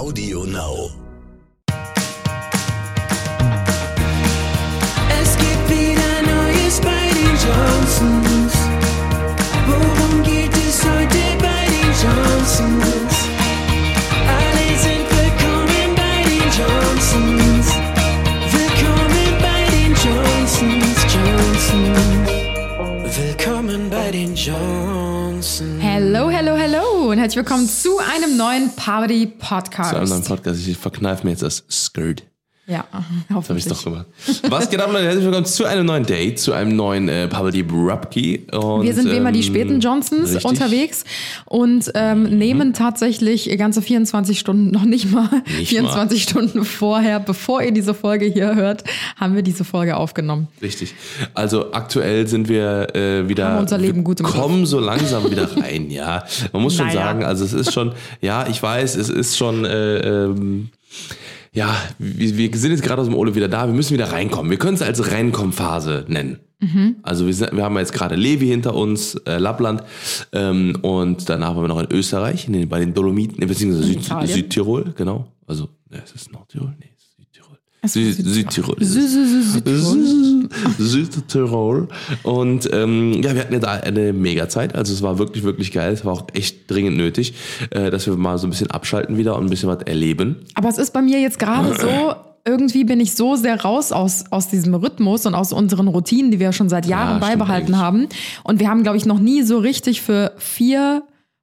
Audio Now. Es gibt wieder Neues Johnsons. Worum geht es heute bei den Johnsons? Alle sind willkommen bei den Johnsons. Willkommen bei den Johnsons, Johnsons. Willkommen bei den Johnsons. Hello, hello, hello und herzlich willkommen zu einem neuen Party Podcast. zu einem neuen Podcast. Ich verkneife mir jetzt das Skirt. Ja, Das habe ich hoffentlich. doch gemacht. Was geht ab, Leute? Herzlich willkommen zu einem neuen Date, zu einem neuen äh, Pablo Brubke. Und, Wir sind wie immer die ähm, späten Johnsons richtig. unterwegs und ähm, nehmen tatsächlich ganze 24 Stunden, noch nicht mal Nicht 24 Stunden vorher, bevor ihr diese Folge hier hört, haben wir diese Folge aufgenommen. Richtig. Also aktuell sind wir äh, wieder. Haben unser Leben gut im wir kommen so langsam wieder rein, ja. Man muss schon Naja. sagen, also es ist schon, ja, ich weiß, es ist schon. Äh, ähm, ja, wir, wir sind jetzt gerade aus dem Urlaub wieder da, wir müssen wieder reinkommen. Wir können es als Reinkommphase nennen. Mhm. Also wir, sind, wir haben jetzt gerade Levi hinter uns, äh, Lappland ähm, und danach waren wir noch in Österreich, in den, bei den Dolomiten, beziehungsweise Süd. Südtirol, genau. Also, ne, ist es Nordtirol? Nee, Sü Südtirol. Sü- Sü- Sü- Südtirol. Südtirol. Und ähm, ja, wir hatten ja da eine Mega-Zeit. Also es war wirklich, wirklich geil. Es war auch echt dringend nötig, äh, dass wir mal so ein bisschen abschalten wieder und ein bisschen was erleben. Aber es ist bei mir jetzt gerade so, irgendwie bin ich so sehr raus aus, aus diesem Rhythmus und aus unseren Routinen, die wir schon seit Jahren stimmt beibehalten haben. Und wir haben, glaube ich, noch nie so richtig für vier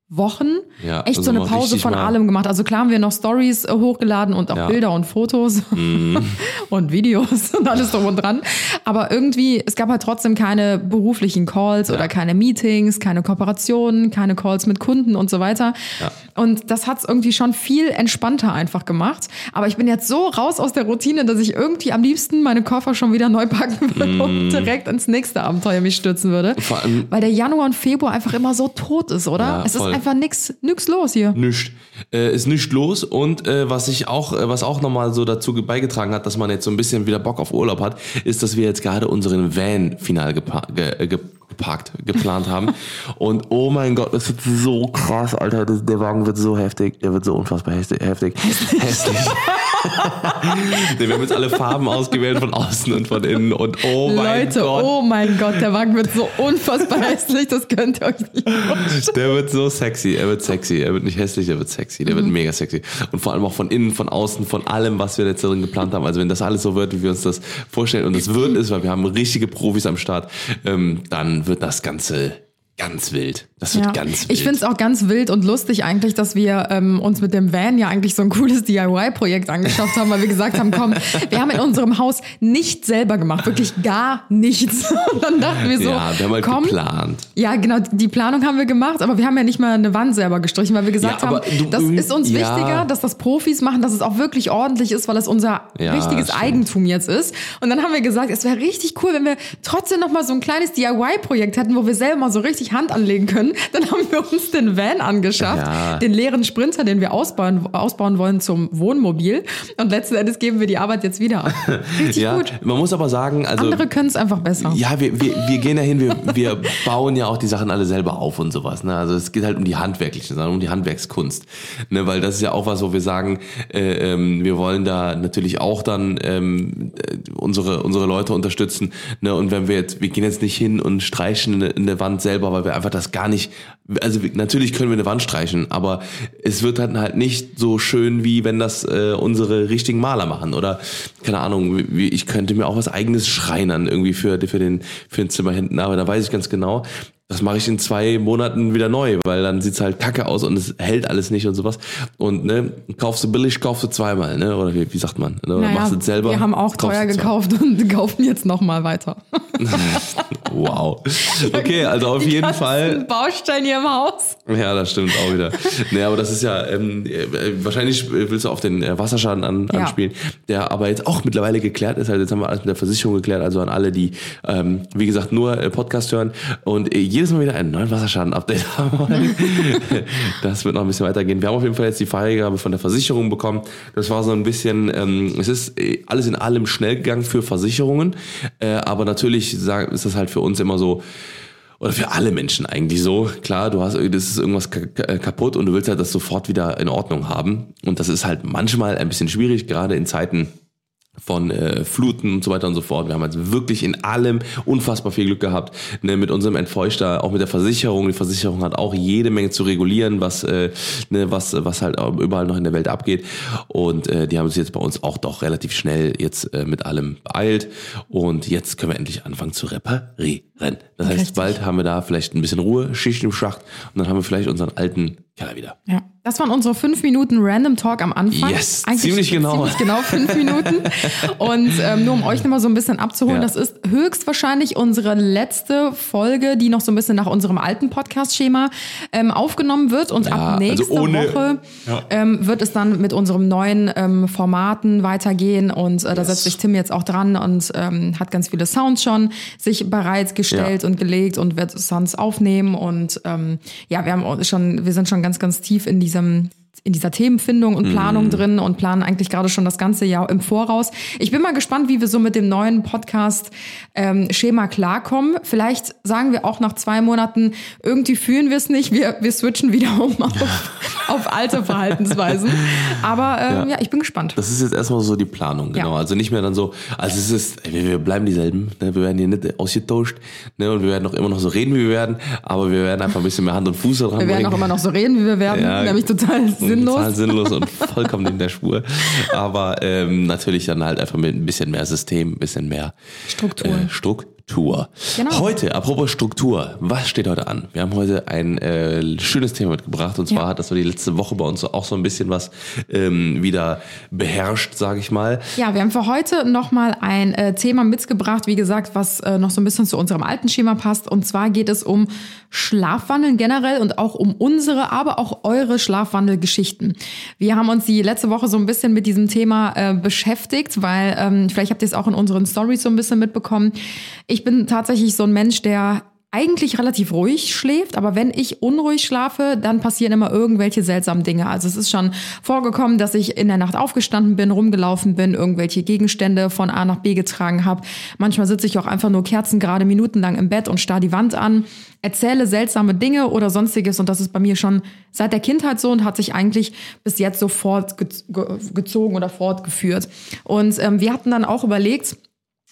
Wochen Ja, echt also so eine Pause von allem gemacht. Also klar haben wir noch Stories äh, hochgeladen und auch Ja. Mhm. Bilder und Fotos und Videos und alles drum und dran. Aber irgendwie, es gab halt trotzdem keine beruflichen Calls oder keine Meetings, keine Kooperationen, keine Calls mit Kunden und so weiter. Ja. Und das hat es irgendwie schon viel entspannter einfach gemacht. Aber ich bin jetzt so raus aus der Routine, dass ich irgendwie am liebsten meine Koffer schon wieder neu packen würde und direkt ins nächste Abenteuer mich stürzen würde. Mhm. Vor allem- Weil der Januar und Februar einfach immer so tot ist, oder? Ja, es ist. Einfach nix, nix los hier. Nischt. Äh, ist nicht los und äh, was ich auch, äh, was auch nochmal so dazu ge- beigetragen hat, dass man jetzt so ein bisschen wieder Bock auf Urlaub hat, ist, dass wir jetzt gerade unseren Van final ge äh, ge geparkt, geplant haben. Und oh mein Gott, das wird so krass, Alter. Das, der Wagen wird so heftig, der wird so unfassbar heftig. Heftig. Hässlich. wir haben jetzt alle Farben ausgewählt von außen und von innen und oh mein Leute, Gott. oh mein Gott, der Wagen wird so unfassbar hässlich, das könnt ihr euch nicht vorstellen. Der wird so sexy, er wird sexy, er wird nicht hässlich, er wird sexy, der Mhm. wird mega sexy. Und vor allem auch von innen, von außen, von allem, was wir jetzt drin geplant haben. Also wenn das alles so wird, wie wir uns das vorstellen, und es wird es, weil wir haben richtige Profis am Start, ähm, dann wird das Ganze ganz wild. Das wird Ja. ganz wild. Ich finde es auch ganz wild und lustig eigentlich, dass wir ähm, uns mit dem Van ja eigentlich so ein cooles DIY-Projekt angeschafft haben, weil wir gesagt haben, komm, wir haben in unserem Haus nichts selber gemacht, wirklich gar nichts. Und dann dachten wir so, ja, wir haben halt komm, geplant. Ja, genau, die Planung haben wir gemacht, aber wir haben ja nicht mal eine Wand selber gestrichen, weil wir gesagt Ja, haben, du- das ist uns ja. wichtiger, dass das Profis machen, dass es auch wirklich ordentlich ist, weil es unser richtiges stimmt. Eigentum jetzt ist. Und dann haben wir gesagt, es wäre richtig cool, wenn wir trotzdem noch mal so ein kleines DIY-Projekt hätten, wo wir selber mal so richtig Hand anlegen können. Dann haben wir uns den Van angeschafft, Ja. den leeren Sprinter, den wir ausbauen, ausbauen wollen zum Wohnmobil. Und letzten Endes geben wir die Arbeit jetzt wieder ab. Richtig Ja, gut. man muss aber sagen, also Andere können es einfach besser. Ja, wir, wir, wir gehen dahin, wir, wir bauen ja auch die Sachen alle selber auf und sowas. Ne? Also es geht halt um die handwerkliche Sachen, um die Handwerkskunst. Ne? Weil das ist ja auch was, wo wir sagen, äh, ähm, wir wollen da natürlich auch dann ähm, äh, unsere, unsere Leute unterstützen. Ne? Und wenn wir jetzt, wir gehen jetzt nicht hin und streichen eine, eine Wand selber, weil wir einfach das gar nicht, also natürlich können wir eine Wand streichen, aber es wird dann halt nicht so schön, wie wenn das äh, unsere richtigen Maler machen. Oder, keine Ahnung, wie, ich könnte mir auch was eigenes schreinern irgendwie für, für, den, für ein Zimmer hinten. Aber da weiß ich ganz genau, das mache ich in zwei Monaten wieder neu, weil dann sieht's halt kacke aus und es hält alles nicht und sowas. Und ne, kaufst du billig, kaufst du zweimal, ne? Oder wie, wie sagt man? Ne? Oder Naja, machst du es selber? wir haben auch teuer gekauft und kaufen jetzt noch mal weiter. Wow. Okay, also auf Die jeden Fall. Baustellen hier im Haus. Ja, das stimmt auch wieder. nee, aber das ist ja, ähm, äh, wahrscheinlich willst du auf den äh, Wasserschaden an, Ja. anspielen, der aber jetzt auch mittlerweile geklärt ist. Also jetzt haben wir alles mit der Versicherung geklärt, also an alle, die, ähm, wie gesagt, nur äh, Podcast hören und äh, jedes Mal wieder einen neuen Wasserschaden-Update haben wollen. das wird noch ein bisschen weitergehen. Wir haben auf jeden Fall jetzt die Freigabe von der Versicherung bekommen. Das war so ein bisschen, ähm, es ist äh, alles in allem schnell gegangen für Versicherungen, äh, aber natürlich ist das halt für uns immer so, oder für alle Menschen eigentlich so. Klar, du hast, das ist irgendwas ka- kaputt und du willst halt das sofort wieder in Ordnung haben. Und das ist halt manchmal ein bisschen schwierig, gerade in Zeiten von äh, Fluten und so weiter und so fort. Wir haben also wirklich in allem unfassbar viel Glück gehabt. Ne, mit unserem Entfeuchter, auch mit der Versicherung. Die Versicherung hat auch jede Menge zu regulieren, was, äh, ne, was, was halt überall noch in der Welt abgeht. Und äh, die haben sich jetzt bei uns auch doch relativ schnell jetzt äh, mit allem beeilt. Und jetzt können wir endlich anfangen zu reparieren. Das heißt, Richtig. bald haben wir da vielleicht ein bisschen Ruhe, Schicht im Schacht und dann haben wir vielleicht unseren alten Keller wieder. Ja. Das waren unsere fünf Minuten Random Talk am Anfang. Yes, ziemlich genau. Ziemlich genau fünf Minuten. Und ähm, nur um euch nochmal so ein bisschen abzuholen, Ja. das ist höchstwahrscheinlich unsere letzte Folge, die noch so ein bisschen nach unserem alten Podcast-Schema ähm, aufgenommen wird. Und Ja, ab also nächster ohne- Woche Ja. ähm, wird es dann mit unserem neuen ähm, Formaten weitergehen. Und äh, da Yes. setzt sich Tim jetzt auch dran und ähm, hat ganz viele Sounds schon sich bereitgestellt Ja. und gelegt und wird Sounds aufnehmen. Und ähm, ja, wir haben schon, wir sind schon ganz, ganz tief in diesem in dieser Themenfindung und Planung Mhm. drin und planen eigentlich gerade schon das ganze Jahr im Voraus. Ich bin mal gespannt, wie wir so mit dem neuen Podcast-Schema klarkommen. Vielleicht sagen wir auch nach zwei Monaten, irgendwie fühlen wir es nicht, wir, wir switchen wieder um auf, auf alte Verhaltensweisen. Aber ähm, ja. Ja. ich bin gespannt. Das ist jetzt erstmal so die Planung, genau. Ja. Also nicht mehr dann so, also es ist, wir, wir bleiben dieselben, ne? wir werden hier nicht ausgetauscht, ne? und wir werden auch immer noch so reden, wie wir werden, aber wir werden einfach ein bisschen mehr Hand und Fuß dran Wir werden auch immer noch so reden, wie wir werden, Ja. nämlich total sinnlos. Total sinnlos und vollkommen in der Spur. Aber ähm, natürlich dann halt einfach mit ein bisschen mehr System, ein bisschen mehr Struktur. Äh, Struktur. Genau. Heute, apropos Struktur, was steht heute an? Wir haben heute ein äh, schönes Thema mitgebracht und zwar Ja. hat das so die letzte Woche bei uns auch so ein bisschen was ähm, wieder beherrscht, sage ich mal. Ja, wir haben für heute nochmal ein äh, Thema mitgebracht, wie gesagt, was äh, noch so ein bisschen zu unserem alten Schema passt. Und zwar geht es um Schlafwandeln generell und auch um unsere, aber auch eure Schlafwandelgeschichten. Wir haben uns die letzte Woche so ein bisschen mit diesem Thema äh, beschäftigt, weil ähm, vielleicht habt ihr es auch in unseren Stories so ein bisschen mitbekommen. Ich bin tatsächlich so ein Mensch, der eigentlich relativ ruhig schläft, aber wenn ich unruhig schlafe, dann passieren immer irgendwelche seltsamen Dinge. Also es ist schon vorgekommen, dass ich in der Nacht aufgestanden bin, rumgelaufen bin, irgendwelche Gegenstände von A nach B getragen habe. Manchmal sitze ich auch einfach nur kerzengerade minutenlang im Bett und starr die Wand an, erzähle seltsame Dinge oder sonstiges und das ist bei mir schon seit der Kindheit so und hat sich eigentlich bis jetzt so fortgezogen oder fortgeführt. Und ähm, wir hatten dann auch überlegt,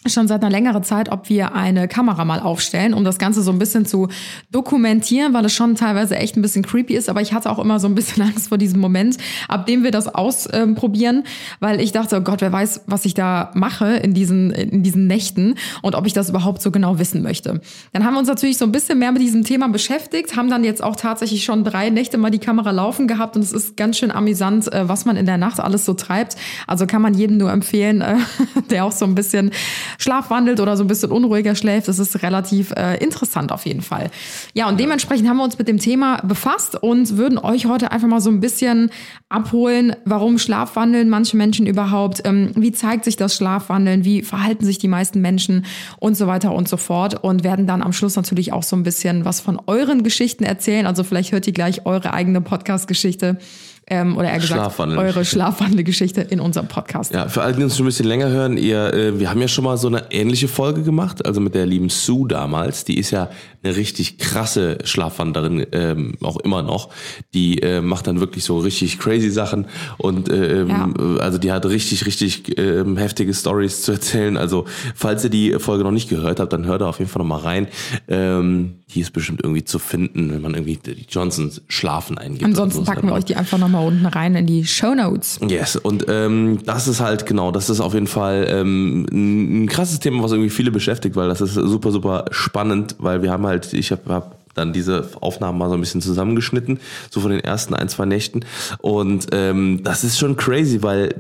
schon seit einer längeren Zeit, ob wir eine Kamera mal aufstellen, um das Ganze so ein bisschen zu dokumentieren, weil es schon teilweise echt ein bisschen creepy ist. Aber ich hatte auch immer so ein bisschen Angst vor diesem Moment, ab dem wir das ausprobieren, weil ich dachte, oh Gott, wer weiß, was ich da mache in diesen, in diesen Nächten und ob ich das überhaupt so genau wissen möchte. Dann haben wir uns natürlich so ein bisschen mehr mit diesem Thema beschäftigt, haben dann jetzt auch tatsächlich schon drei Nächte mal die Kamera laufen gehabt und es ist ganz schön amüsant, äh, was man in der Nacht alles so treibt. Also kann man jedem nur empfehlen, äh, der auch so ein bisschen schlafwandelt oder so ein bisschen unruhiger schläft. Das ist relativ äh, interessant auf jeden Fall. Ja, und dementsprechend haben wir uns mit dem Thema befasst und würden euch heute einfach mal so ein bisschen abholen, warum Schlafwandeln manche Menschen überhaupt, ähm, wie zeigt sich das Schlafwandeln, wie verhalten sich die meisten Menschen und so weiter und so fort und werden dann am Schluss natürlich auch so ein bisschen was von euren Geschichten erzählen. Also vielleicht hört ihr gleich eure eigene Podcast-Geschichte ähm, oder eher gesagt Schlafwandeln. eure Schlafwandelgeschichte in unserem Podcast. Ja, für alle, die uns schon ein bisschen länger hören, ihr, äh, wir haben ja schon mal so eine ähnliche Folge gemacht, also mit der lieben Sue damals. Die ist ja eine richtig krasse Schlafwanderin, ähm, auch immer noch. Die äh, macht dann wirklich so richtig crazy Sachen und äh, ähm, Ja. also die hat richtig, richtig ähm, heftige Stories zu erzählen. Also falls ihr die Folge noch nicht gehört habt, dann hört da auf jeden Fall noch mal rein. Ähm, die ist bestimmt irgendwie zu finden, wenn man irgendwie die Johnsons Schlafen eingibt. Ansonsten so. packen wir euch die einfach nochmal unten rein in die Show Notes. Yes, und ähm, das ist halt genau, das ist auf jeden Fall ähm, ein ein krasses Thema, was irgendwie viele beschäftigt, weil das ist super, super spannend, weil wir haben halt, ich habe hab dann diese Aufnahmen mal so ein bisschen zusammengeschnitten, so von den ersten ein, zwei Nächten. Und ähm, das ist schon crazy, weil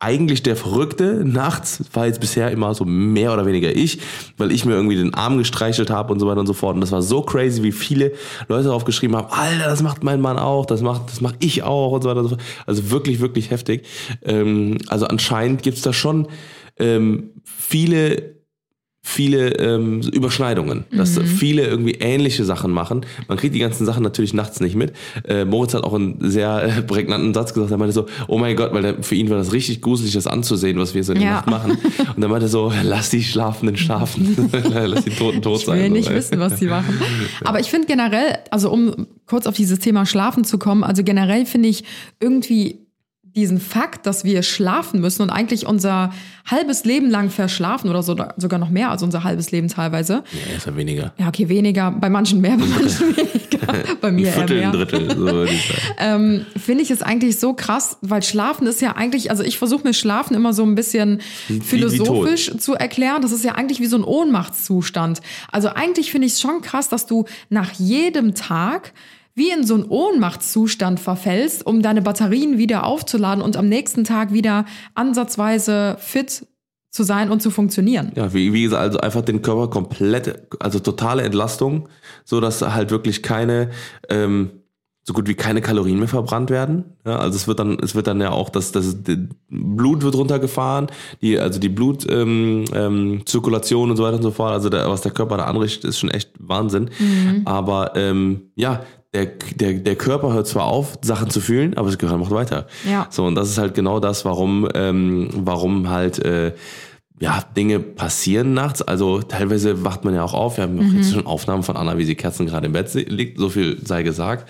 eigentlich der Verrückte nachts war jetzt bisher immer so mehr oder weniger ich, weil ich mir irgendwie den Arm gestreichelt habe und so weiter und so fort. Und das war so crazy, wie viele Leute darauf geschrieben haben, Alter, das macht mein Mann auch, das macht, das mach ich auch und so weiter und so fort. Also wirklich, wirklich heftig. Ähm, also anscheinend gibt's da schon ähm, viele viele ähm, Überschneidungen, dass Mhm. viele irgendwie ähnliche Sachen machen. Man kriegt die ganzen Sachen natürlich nachts nicht mit. Äh, Moritz hat auch einen sehr äh, prägnanten Satz gesagt. Er meinte so, oh mein Gott, weil der, für ihn war das richtig gruselig, das anzusehen, was wir so in der Ja. Nacht machen. Und er meinte so, lass die Schlafenden schlafen, lass die Toten tot Ich sein. will So, nicht ey. wissen, was die machen. Aber ich finde generell, also um kurz auf dieses Thema Schlafen zu kommen, also generell finde ich irgendwie diesen Fakt, dass wir schlafen müssen und eigentlich unser halbes Leben lang verschlafen oder so, sogar noch mehr als unser halbes Leben teilweise. Ja, ist ja weniger. Ja, okay, weniger, bei manchen mehr, bei manchen weniger, bei mir Viertel, eher ein mehr. Drittel, so ich. Ähm, finde ich es eigentlich so krass, weil Schlafen ist ja eigentlich, also ich versuche mir Schlafen immer so ein bisschen wie philosophisch zu erklären. Das ist ja eigentlich wie so ein Ohnmachtszustand. Also eigentlich finde ich es schon krass, dass du nach jedem Tag wie in so einen Ohnmachtszustand verfällst, um deine Batterien wieder aufzuladen und am nächsten Tag wieder ansatzweise fit zu sein und zu funktionieren. Ja, wie, wie gesagt, also einfach den Körper komplett, also totale Entlastung, so dass halt wirklich keine, ähm, so gut wie keine Kalorien mehr verbrannt werden. Ja, also es wird dann, es wird dann ja auch, das, das Blut wird runtergefahren, die, also die Blutzirkulation ähm, Zirkulation und so weiter und so fort. Also der, was der Körper da anrichtet, ist schon echt Wahnsinn. Aber ähm, ja, der, der, der Körper hört zwar auf, Sachen zu fühlen, aber das Gehirn macht weiter. Ja. So, und das ist halt genau das, warum, ähm, warum halt äh, ja, Dinge passieren nachts. Also teilweise wacht man ja auch auf. Wir haben auch jetzt schon Aufnahmen von Anna, wie sie Kerzen gerade im Bett liegt, so viel sei gesagt.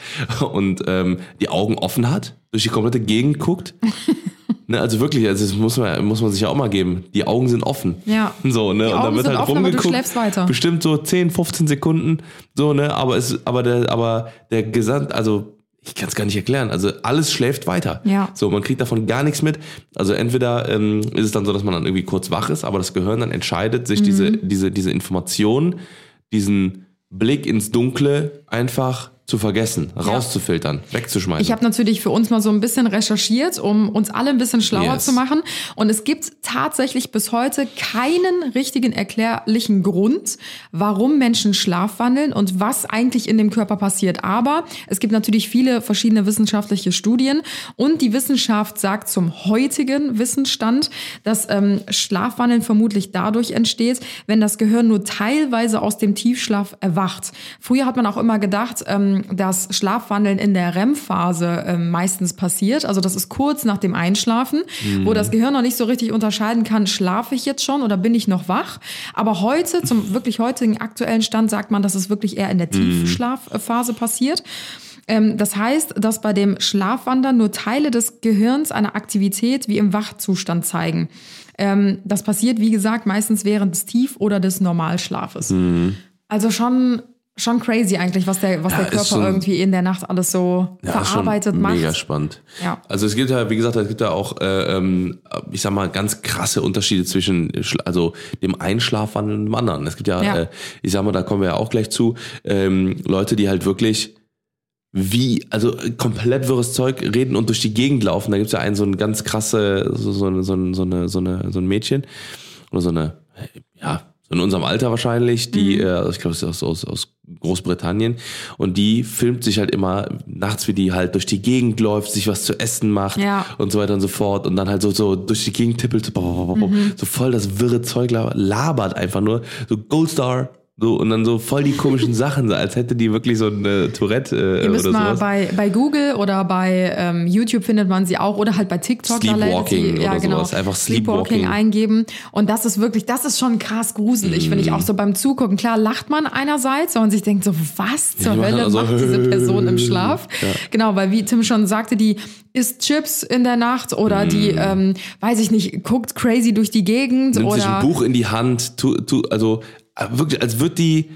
Und ähm, die Augen offen hat, durch die komplette Gegend guckt. ne, also wirklich, also das muss man, muss man sich ja auch mal geben. Die Augen sind offen. Ja. So, ne? Die und Augen dann wird sind halt offen, rumgeguckt. schläfst weiter. Bestimmt so 10, 15 Sekunden. So, ne? Aber es, aber der, aber der Gesamt, also ich kann es gar nicht erklären. Also alles schläft weiter. Ja. So, man kriegt davon gar nichts mit. Also entweder ähm, ist es dann so, dass man dann irgendwie kurz wach ist, aber das Gehirn dann entscheidet, sich diese, Mhm. diese, diese Information, diesen Blick ins Dunkle einfach zu vergessen, rauszufiltern, wegzuschmeißen. Ich habe natürlich für uns mal so ein bisschen recherchiert, um uns alle ein bisschen schlauer Yes. zu machen. Und es gibt tatsächlich bis heute keinen richtigen erklärlichen Grund, warum Menschen schlafwandeln und was eigentlich in dem Körper passiert. Aber es gibt natürlich viele verschiedene wissenschaftliche Studien und die Wissenschaft sagt zum heutigen Wissensstand, dass ähm, Schlafwandeln vermutlich dadurch entsteht, wenn das Gehirn nur teilweise aus dem Tiefschlaf erwacht. Früher hat man auch immer gedacht, ähm, dass Schlafwandeln in der REM-Phase ähm, meistens passiert. Also das ist kurz nach dem Einschlafen, wo das Gehirn noch nicht so richtig unterscheiden kann, schlafe ich jetzt schon oder bin ich noch wach. Aber heute, zum wirklich heutigen aktuellen Stand, sagt man, dass es wirklich eher in der Tiefschlafphase passiert. Ähm, Das heißt, dass bei dem Schlafwandern nur Teile des Gehirns eine Aktivität wie im Wachzustand zeigen. Ähm, Das passiert, wie gesagt, meistens während des Tief- oder des Normalschlafes. Also schon, schon crazy eigentlich, was der, was Ja, der Körper schon- irgendwie in der Nacht alles so Ja, verarbeitet macht. Mega spannend. Ja. Also es gibt ja, wie gesagt, es gibt ja auch, äh, ähm, ich sag mal, ganz krasse Unterschiede zwischen, also dem Einschlafwandel und dem anderen. Es gibt ja, Ja. Äh, ich sag mal, da kommen wir ja auch gleich zu, ähm, Leute, die halt wirklich wie, also komplett wirres Zeug reden und durch die Gegend laufen. Da gibt's ja einen so ein ganz krasse, so, so, so, eine- so, eine, so, eine, so ein Mädchen oder so eine, ja, so in unserem Alter wahrscheinlich, die, äh, ich glaube, es ist aus, aus, aus Großbritannien. Und die filmt sich halt immer nachts, wie die halt durch die Gegend läuft, sich was zu essen macht Ja. und so weiter und so fort. Und dann halt so, so durch die Gegend tippelt, so, so voll das wirre Zeug labert, labert einfach nur, so Goldstar, so und dann so voll die komischen Sachen, als hätte die wirklich so eine Tourette äh, Ihr müsst oder mal sowas. bei, bei Google oder bei ähm, YouTube findet man sie auch oder halt bei TikTok. Sleepwalking sie, ja, oder genau, sowas. Einfach Sleepwalking Sleepwalking. eingeben. Und das ist wirklich, das ist schon krass gruselig, finde ich auch so beim Zugucken. Klar lacht man einerseits, wenn man sich denkt so, was zur machen Hölle also- macht diese Person im Schlaf? Genau, weil wie Tim schon sagte, die isst Chips in der Nacht oder die, ähm, weiß ich nicht, guckt crazy durch die Gegend nimmt oder sich ein Buch in die Hand, tu, tu, also wirklich, als würde die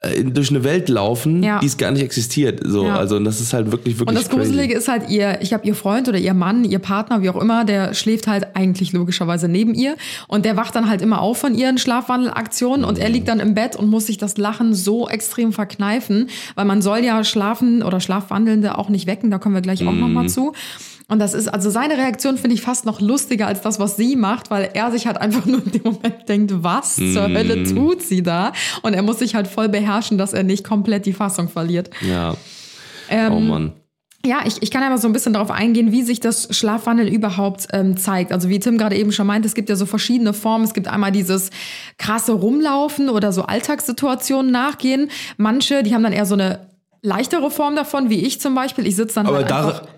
äh, durch eine Welt laufen, Ja. die es gar nicht existiert. So, Ja. also und das ist halt wirklich, wirklich Und das crazy. Gruselige ist halt ihr, ich habe ihr Freund oder ihr Mann, ihr Partner, wie auch immer, der schläft halt eigentlich logischerweise neben ihr und der wacht dann halt immer auf von ihren Schlafwandelaktionen und er liegt dann im Bett und muss sich das Lachen so extrem verkneifen, weil man soll ja schlafen oder Schlafwandelnde auch nicht wecken, da kommen wir gleich auch noch mal zu. Und das ist, also seine Reaktion finde ich fast noch lustiger als das, was sie macht, weil er sich halt einfach nur in dem Moment denkt, was zur Hölle tut sie da? Und er muss sich halt voll beherrschen, dass er nicht komplett die Fassung verliert. Ja. Ähm, oh Mann. Ja, ich, ich kann aber so ein bisschen darauf eingehen, wie sich das Schlafwandeln überhaupt ähm, zeigt. Also wie Tim gerade eben schon meinte, es gibt ja so verschiedene Formen. Es gibt einmal dieses krasse Rumlaufen oder so Alltagssituationen nachgehen. Manche, die haben dann eher so eine leichtere Form davon, wie ich zum Beispiel. Ich sitze dann Aber halt da, einfach...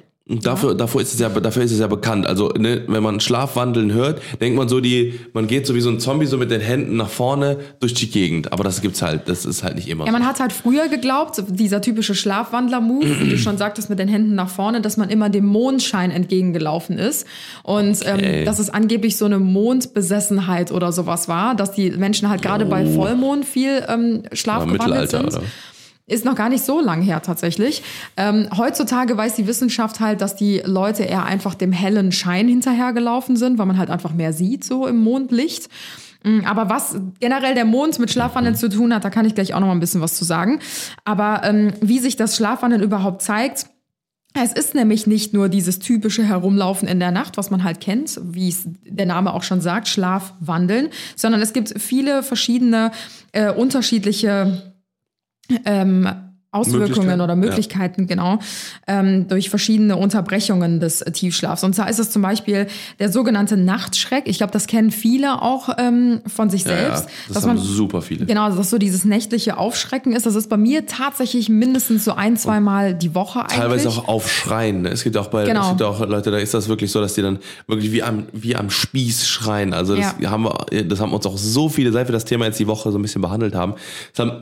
dafür, dafür ist es ja, dafür ist es ja bekannt. Also, ne, wenn man Schlafwandeln hört, denkt man so, die, man geht so wie so ein Zombie so mit den Händen nach vorne durch die Gegend. Aber das gibt's halt, das ist halt nicht immer. Ja, man hat halt früher geglaubt, so dieser typische Schlafwandler-Move, wie du schon sagtest, mit den Händen nach vorne, dass man immer dem Mondschein entgegengelaufen ist. Und Okay. ähm, dass es angeblich so eine Mondbesessenheit oder sowas war, dass die Menschen halt gerade bei Vollmond viel ähm, Mittelalter, sind. oder? Ist noch gar nicht so lang her tatsächlich. Ähm, heutzutage weiß die Wissenschaft halt, dass die Leute eher einfach dem hellen Schein hinterhergelaufen sind, weil man halt einfach mehr sieht so im Mondlicht. Mm, Aber was generell der Mond mit Schlafwandeln zu tun hat, da kann ich gleich auch noch mal ein bisschen was zu sagen. Aber ähm, wie sich das Schlafwandeln überhaupt zeigt, es ist nämlich nicht nur dieses typische Herumlaufen in der Nacht, was man halt kennt, wie es der Name auch schon sagt, Schlafwandeln, sondern es gibt viele verschiedene äh, unterschiedliche ähm, Auswirkungen Möglichkeiten, oder ja. Möglichkeiten, genau, ähm, durch verschiedene Unterbrechungen des äh, Tiefschlafs. Und zwar ist es zum Beispiel der sogenannte Nachtschreck. Ich glaube, das kennen viele auch ähm, von sich Ja, ja, selbst. das dass haben man super viele. Genau, dass so dieses nächtliche Aufschrecken ist. Das ist bei mir tatsächlich mindestens so ein, zweimal die Woche eigentlich. Teilweise auch aufschreien. ne? Es gibt auch bei, Genau. es gibt auch Leute, da ist das wirklich so, dass die dann wirklich wie am, wie am Spieß schreien. Also das Ja. haben wir, das haben uns auch so viele, seit wir das Thema jetzt die Woche so ein bisschen behandelt haben, es haben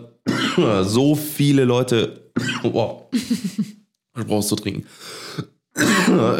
so viele Leute, wow, ich brauchst du trinken.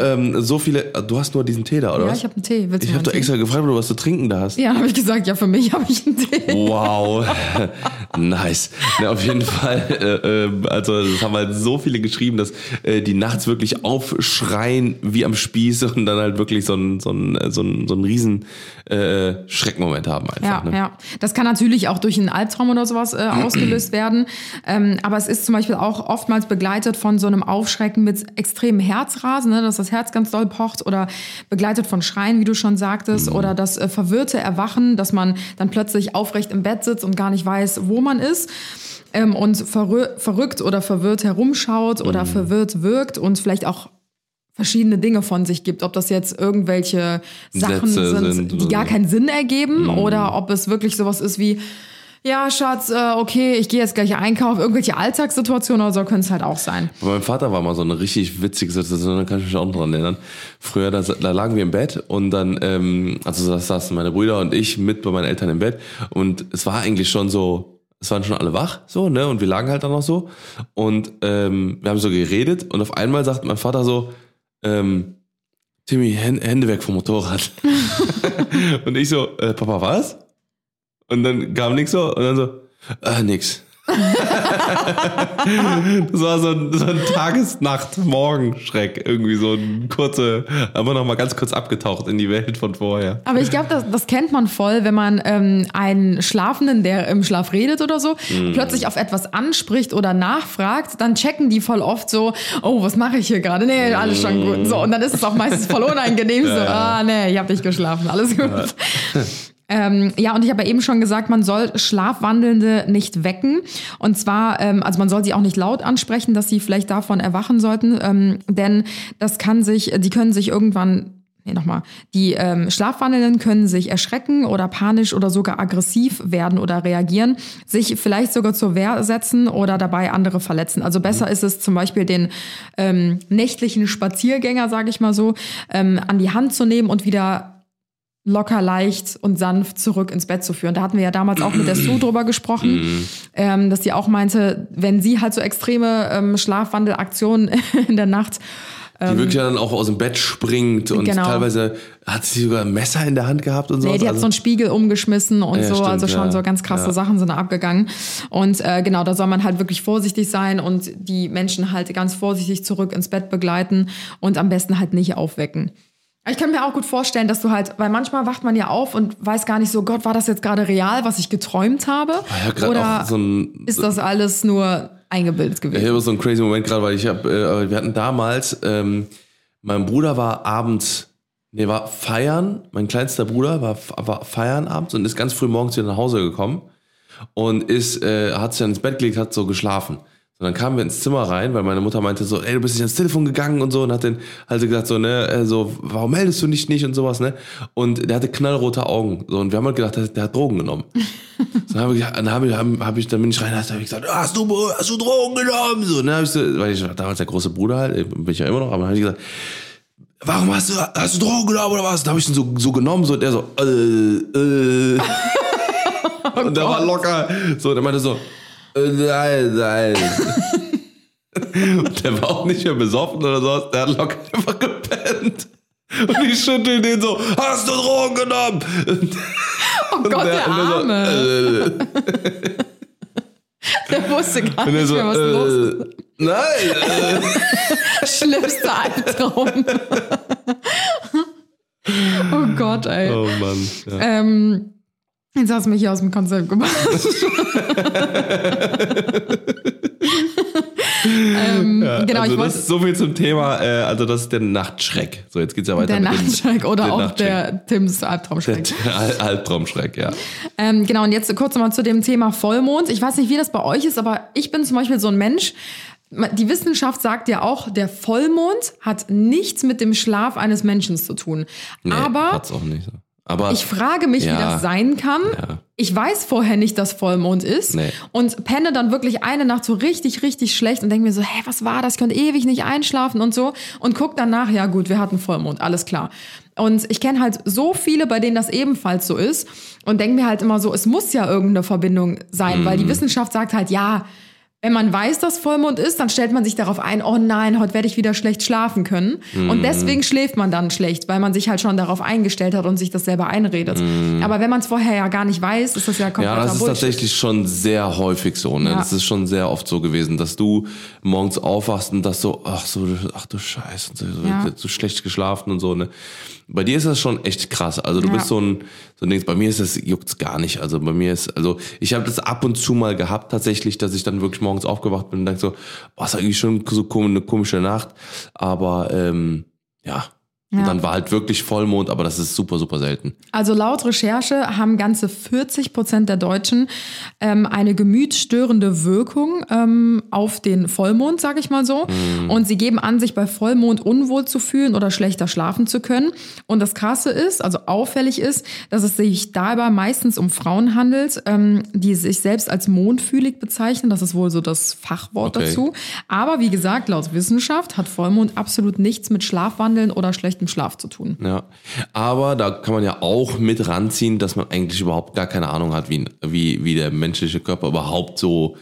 Ähm, so viele, du hast nur diesen Tee da, oder Ja, was? ich habe einen Tee. Willst ich habe doch einen extra gefragt, ob du was zu trinken da hast. Ja, habe ich gesagt, ja, für mich habe ich einen Tee. Wow, nice. Ne, auf jeden Fall, äh, äh, also das haben halt so viele geschrieben, dass äh, die nachts wirklich aufschreien wie am Spieß und dann halt wirklich so ein so ein so ein, so ein riesen äh, Schreckmoment haben einfach. Ja, ne? ja. Das kann natürlich auch durch einen Albtraum oder sowas äh, ausgelöst werden. Ähm, aber es ist zum Beispiel auch oftmals begleitet von so einem Aufschrecken mit extremem Herzrasen, ne, dass das Herz ganz doll pocht oder begleitet von Schreien, wie du schon sagtest, oder das äh, verwirrte Erwachen, dass man dann plötzlich aufrecht im Bett sitzt und gar nicht weiß, wo man ist. Ähm, und verrü verrückt oder verwirrt herumschaut oder verwirrt wirkt und vielleicht auch verschiedene Dinge von sich gibt. Ob das jetzt irgendwelche Sachen sind, sind die gar keinen Sinn ergeben oder ob es wirklich sowas ist wie, ja, Schatz, äh, okay, ich gehe jetzt gleich einkaufen, irgendwelche Alltagssituationen oder so können es halt auch sein. Bei meinem Vater war mal so eine richtig witzige Situation, da kann ich mich auch noch dran erinnern. Früher, da, da lagen wir im Bett und dann, ähm, also da saßen meine Brüder und ich mit bei meinen Eltern im Bett und es war eigentlich schon so, es waren schon alle wach, so, ne, und wir lagen halt dann noch so und ähm, wir haben so geredet und auf einmal sagt mein Vater so, ähm, Timmy, Hände Hände weg vom Motorrad. und ich so, äh, Papa, was? Und dann kam nix so und dann so, äh, nix. Das war so ein, so ein Tages-Nacht-Morgen-Schreck. Irgendwie so ein kurze, aber noch mal ganz kurz abgetaucht in die Welt von vorher. Aber ich glaube, das, das kennt man voll, wenn man ähm, einen Schlafenden, der im Schlaf redet oder so, plötzlich auf etwas anspricht oder nachfragt, dann checken die voll oft so, oh, was mache ich hier gerade? Nee, alles schon gut. So, und dann ist es auch meistens voll unangenehm. so, ah, nee, ich habe nicht geschlafen, alles gut. Ähm, ja, und ich habe ja eben schon gesagt, man soll Schlafwandelnde nicht wecken. Und zwar, ähm, also man soll sie auch nicht laut ansprechen, dass sie vielleicht davon erwachen sollten, ähm, denn das kann sich, die können sich irgendwann Nee, nochmal. Die ähm, Schlafwandelnden können sich erschrecken oder panisch oder sogar aggressiv werden oder reagieren, sich vielleicht sogar zur Wehr setzen oder dabei andere verletzen. Also besser ist es zum Beispiel den ähm, nächtlichen Spaziergänger, sage ich mal so, ähm, an die Hand zu nehmen und wieder locker, leicht und sanft zurück ins Bett zu führen. Da hatten wir ja damals auch mit der Sue drüber gesprochen, ähm, dass die auch meinte, wenn sie halt so extreme ähm, Schlafwandelaktionen in der Nacht Die wirklich dann auch aus dem Bett springt und Ähm, Genau. teilweise hat sie sogar ein Messer in der Hand gehabt und so. Nee, die hat so einen Spiegel umgeschmissen und Ja, so, stimmt, also schon ja. so ganz krasse Ja. Sachen sind da abgegangen. Und äh, genau, da soll man halt wirklich vorsichtig sein und die Menschen halt ganz vorsichtig zurück ins Bett begleiten und am besten halt nicht aufwecken. Ich kann mir auch gut vorstellen, dass du halt, weil manchmal wacht man ja auf und weiß gar nicht so, Gott, war das jetzt gerade real, was ich geträumt habe? ja, grad Oder so ein, ist das alles nur eingebildet Ich gewesen? habe so einen crazy Moment gerade, weil ich habe, äh, wir hatten damals, ähm, mein Bruder war abends, nee, war feiern, mein kleinster Bruder war, war feiern abends und ist ganz früh morgens wieder nach Hause gekommen und ist, äh, hat sich dann ins Bett gelegt, hat so geschlafen. Und dann kamen wir ins Zimmer rein, weil meine Mutter meinte so, ey, du bist nicht ans Telefon gegangen und so und hat dann halt so gesagt so, ne, äh, so, warum meldest du dich nicht und sowas, ne? Und der hatte knallrote Augen. So, und wir haben halt gedacht, der, der hat Drogen genommen. so, dann habe ich, dann hab ich, hab, ich, dann bin ich rein, dann habe ich gesagt, hast du, hast du Drogen genommen? So, ne, hab ich so, weil ich war damals der große Bruder halt, bin ich ja immer noch, aber dann habe ich gesagt, warum hast du, hast du Drogen genommen oder was? Da habe ich ihn so, so genommen, so, und der so, äh, äh. und der war locker, so, der meinte so, nein, nein. Und der war auch nicht mehr besoffen oder sowas, der hat locker einfach gepennt. Und ich schüttel den so, hast du Drogen genommen? Oh Gott, der, und so, Arme. äh, der wusste gar nicht so, mehr, was los ist. äh, nein, äh. Schlimmster Albtraum. oh Gott, ey. Oh Mann. Ja. Ähm, jetzt hast du mich hier aus dem Konzept gemacht. ähm, genau, also ich das ist so viel zum Thema, äh, also das ist der Nachtschreck. So, jetzt geht's ja weiter der mit dem- Nachtschreck oder der auch Nachtschreck. der Tims Albtraumschreck. Der Albtraumschreck, ja. Ähm, genau, und jetzt kurz nochmal zu dem Thema Vollmond. Ich weiß nicht, wie das bei euch ist, aber ich bin zum Beispiel so ein Mensch, die Wissenschaft sagt ja auch, der Vollmond hat nichts mit dem Schlaf eines Menschen zu tun. Nee, aber hat's auch nicht. Aber ich frage mich, wie Ja. das sein kann. Ja. Ich weiß vorher nicht, dass Vollmond ist Nee. und penne dann wirklich eine Nacht so richtig, richtig schlecht und denke mir so, hä, was war das? Ich konnte ewig nicht einschlafen und so und guck danach, ja gut, wir hatten Vollmond, alles klar. Und ich kenne halt so viele, bei denen das ebenfalls so ist und denke mir halt immer so, es muss ja irgendeine Verbindung sein, weil die Mhm. Wissenschaft sagt halt, ja, wenn man weiß, dass Vollmond ist, dann stellt man sich darauf ein, oh nein, heute werde ich wieder schlecht schlafen können. Mhm. Und deswegen schläft man dann schlecht, weil man sich halt schon darauf eingestellt hat und sich das selber einredet. Aber wenn man es vorher ja gar nicht weiß, ist das ja kompletter Mhm. Ja, das ist Bullshit. tatsächlich schon sehr häufig so. Ne? Ja. Das ist schon sehr oft so gewesen, dass du morgens aufwachst und das so, ach so, ach du Scheiße, so, so, Ja. so schlecht geschlafen und so. Ne? Bei dir ist das schon echt krass. Also du Ja. bist so ein, so ein Ding. Bei mir ist das juckt's gar nicht. Also bei mir ist, also ich habe das ab und zu mal gehabt tatsächlich, dass ich dann wirklich morgens aufgewacht bin und denke so, boah, ist eigentlich schon so eine komische Nacht. Aber ähm, ja. Ja. Und dann war halt wirklich Vollmond, aber das ist super, super selten. Also laut Recherche haben ganze 40 Prozent der Deutschen ähm, eine gemütsstörende Wirkung ähm, auf den Vollmond, sage ich mal so. Und sie geben an, sich bei Vollmond unwohl zu fühlen oder schlechter schlafen zu können. Und das Krasse ist, also auffällig ist, dass es sich dabei meistens um Frauen handelt, ähm, die sich selbst als mondfühlig bezeichnen. Das ist wohl so das Fachwort Okay. dazu. Aber wie gesagt, laut Wissenschaft hat Vollmond absolut nichts mit Schlafwandeln oder schlechtem Schlaf zu tun. Ja, aber da kann man ja auch mit ranziehen, dass man eigentlich überhaupt gar keine Ahnung hat, wie, wie, wie der menschliche Körper überhaupt so,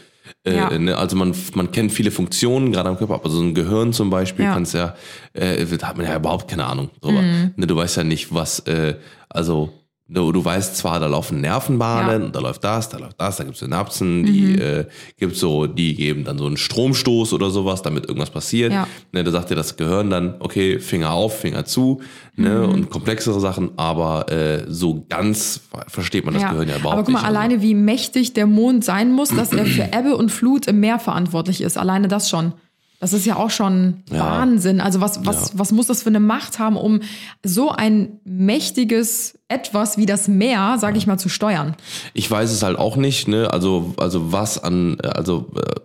äh, Ja. ne? also man, man kennt viele Funktionen gerade am Körper, aber so ein Gehirn zum Beispiel Ja. kannst ja, äh, da hat man ja überhaupt keine Ahnung drüber. Mhm. Ne, du weißt ja nicht, was, äh, also du, du weißt zwar, da laufen Nervenbahnen, Ja. Mhm. und da läuft das, da läuft das, da gibt's Synapsen, die äh, gibt's so, die geben dann so einen Stromstoß oder sowas, damit irgendwas passiert. Ja. Ne, da sagt dir das Gehirn dann, okay, Finger auf, Finger zu, ne, Mhm. und komplexere Sachen, aber äh, so ganz versteht man das Gehirn ja überhaupt Aber guck mal, nicht. Also, alleine wie mächtig der Mond sein muss, dass er für Ebbe und Flut im Meer verantwortlich ist. Alleine das schon. Das ist ja auch schon Ja. Wahnsinn. Also was, was, was muss das für eine Macht haben, um so ein mächtiges Etwas wie das Meer, sage ich mal, zu steuern? Ich weiß es halt auch nicht, ne, also, also was an, also, äh,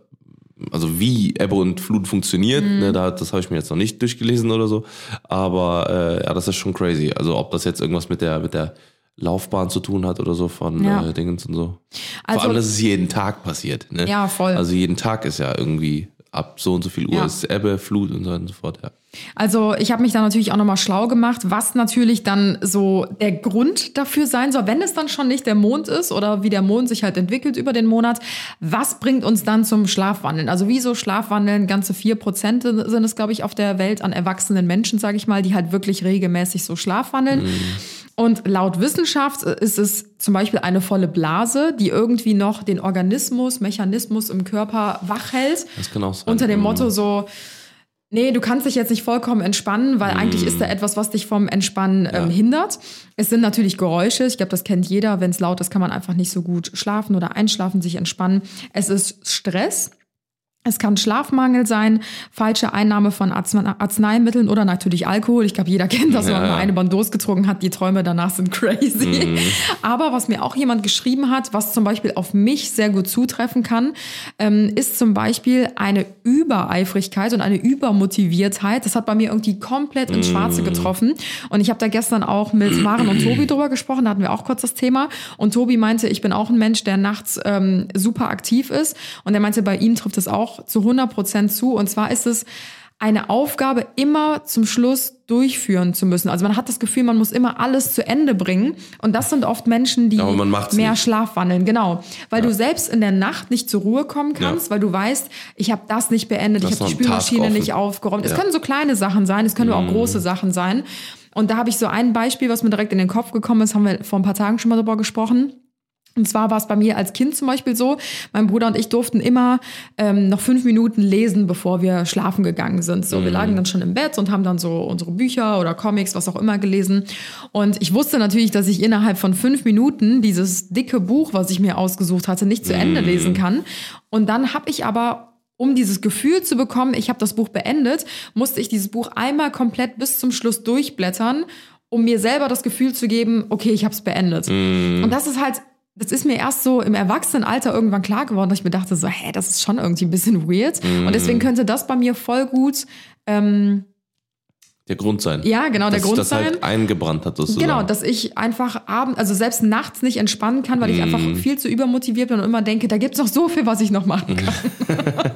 also wie Ebbe und Flut funktioniert, Mhm. ne, da, das habe ich mir jetzt noch nicht durchgelesen oder so, aber äh, ja, das ist schon crazy. Also ob das jetzt irgendwas mit der, mit der Laufbahn zu tun hat oder so von Ja. äh, Dingens und so. Also- Vor allem, dass es jeden Tag passiert. Ne? Ja, voll. Also jeden Tag ist ja irgendwie ab so und so viel Uhr Ja. ist Ebbe, Flut und so weiter und so fort. Ja. Also ich habe mich da natürlich auch nochmal schlau gemacht, was natürlich dann so der Grund dafür sein soll, wenn es dann schon nicht der Mond ist oder wie der Mond sich halt entwickelt über den Monat. Was bringt uns dann zum Schlafwandeln? Also wieso Schlafwandeln? Ganze vier Prozent sind es, glaube ich, auf der Welt an erwachsenen Menschen, sage ich mal, die halt wirklich regelmäßig so Schlafwandeln. Und laut Wissenschaft ist es zum Beispiel eine volle Blase, die irgendwie noch den Organismus, Mechanismus im Körper wach hält. Das kann auch sein. Unter dem Mhm. Motto so, nee, du kannst dich jetzt nicht vollkommen entspannen, weil eigentlich ist da etwas, was dich vom Entspannen ähm, hindert. Es sind natürlich Geräusche. Ich glaube, das kennt jeder. Wenn es laut ist, kann man einfach nicht so gut schlafen oder einschlafen, sich entspannen. Es ist Stress. Es kann Schlafmangel sein, falsche Einnahme von Arzneimitteln oder natürlich Alkohol. Ich glaube, jeder kennt das, wenn man Ja. eine Bandos getrunken hat. Die Träume danach sind crazy. Mhm. Aber was mir auch jemand geschrieben hat, was zum Beispiel auf mich sehr gut zutreffen kann, ähm, ist zum Beispiel eine Übereifrigkeit und eine Übermotiviertheit. Das hat bei mir irgendwie komplett ins Schwarze Mhm. getroffen. Und ich habe da gestern auch mit Maren und Tobi drüber gesprochen. Da hatten wir auch kurz das Thema. Und Tobi meinte, ich bin auch ein Mensch, der nachts ähm, super aktiv ist. Und er meinte, bei ihm trifft es auch zu 100 Prozent zu. Und zwar ist es eine Aufgabe immer zum Schluss durchführen zu müssen. Also man hat das Gefühl, man muss immer alles zu Ende bringen. Und das sind oft Menschen, die mehr nicht. Schlafwandeln. Genau. Weil du selbst in der Nacht nicht zur Ruhe kommen kannst, Ja. weil du weißt, ich habe das nicht beendet, Du ich habe die Spülmaschine nicht aufgeräumt. Es Ja. Mhm. können so kleine Sachen sein, es können auch große Sachen sein. Und da habe ich so ein Beispiel, was mir direkt in den Kopf gekommen ist, haben wir vor ein paar Tagen schon mal drüber gesprochen. Und zwar war es bei mir als Kind zum Beispiel so, mein Bruder und ich durften immer ähm, noch fünf Minuten lesen, bevor wir schlafen gegangen sind. So, wir lagen dann schon im Bett und haben dann so unsere Bücher oder Comics, was auch immer gelesen. Und ich wusste natürlich, dass ich innerhalb von fünf Minuten dieses dicke Buch, was ich mir ausgesucht hatte, nicht zu Ende lesen kann. Und dann habe ich aber um dieses Gefühl zu bekommen, ich habe das Buch beendet, musste ich dieses Buch einmal komplett bis zum Schluss durchblättern, um mir selber das Gefühl zu geben, okay, ich habe es beendet. Und das ist halt, das ist mir erst so im Erwachsenenalter irgendwann klar geworden, dass ich mir dachte, so, hä, das ist schon irgendwie ein bisschen weird. Und deswegen könnte das bei mir voll gut, ähm, Der Grund sein. ja, genau, der dass Grund sich das sein. halt eingebrannt hat sozusagen. Genau, dass ich einfach abend, also selbst nachts nicht entspannen kann, weil ich einfach viel zu übermotiviert bin und immer denke, da gibt's noch so viel, was ich noch machen kann.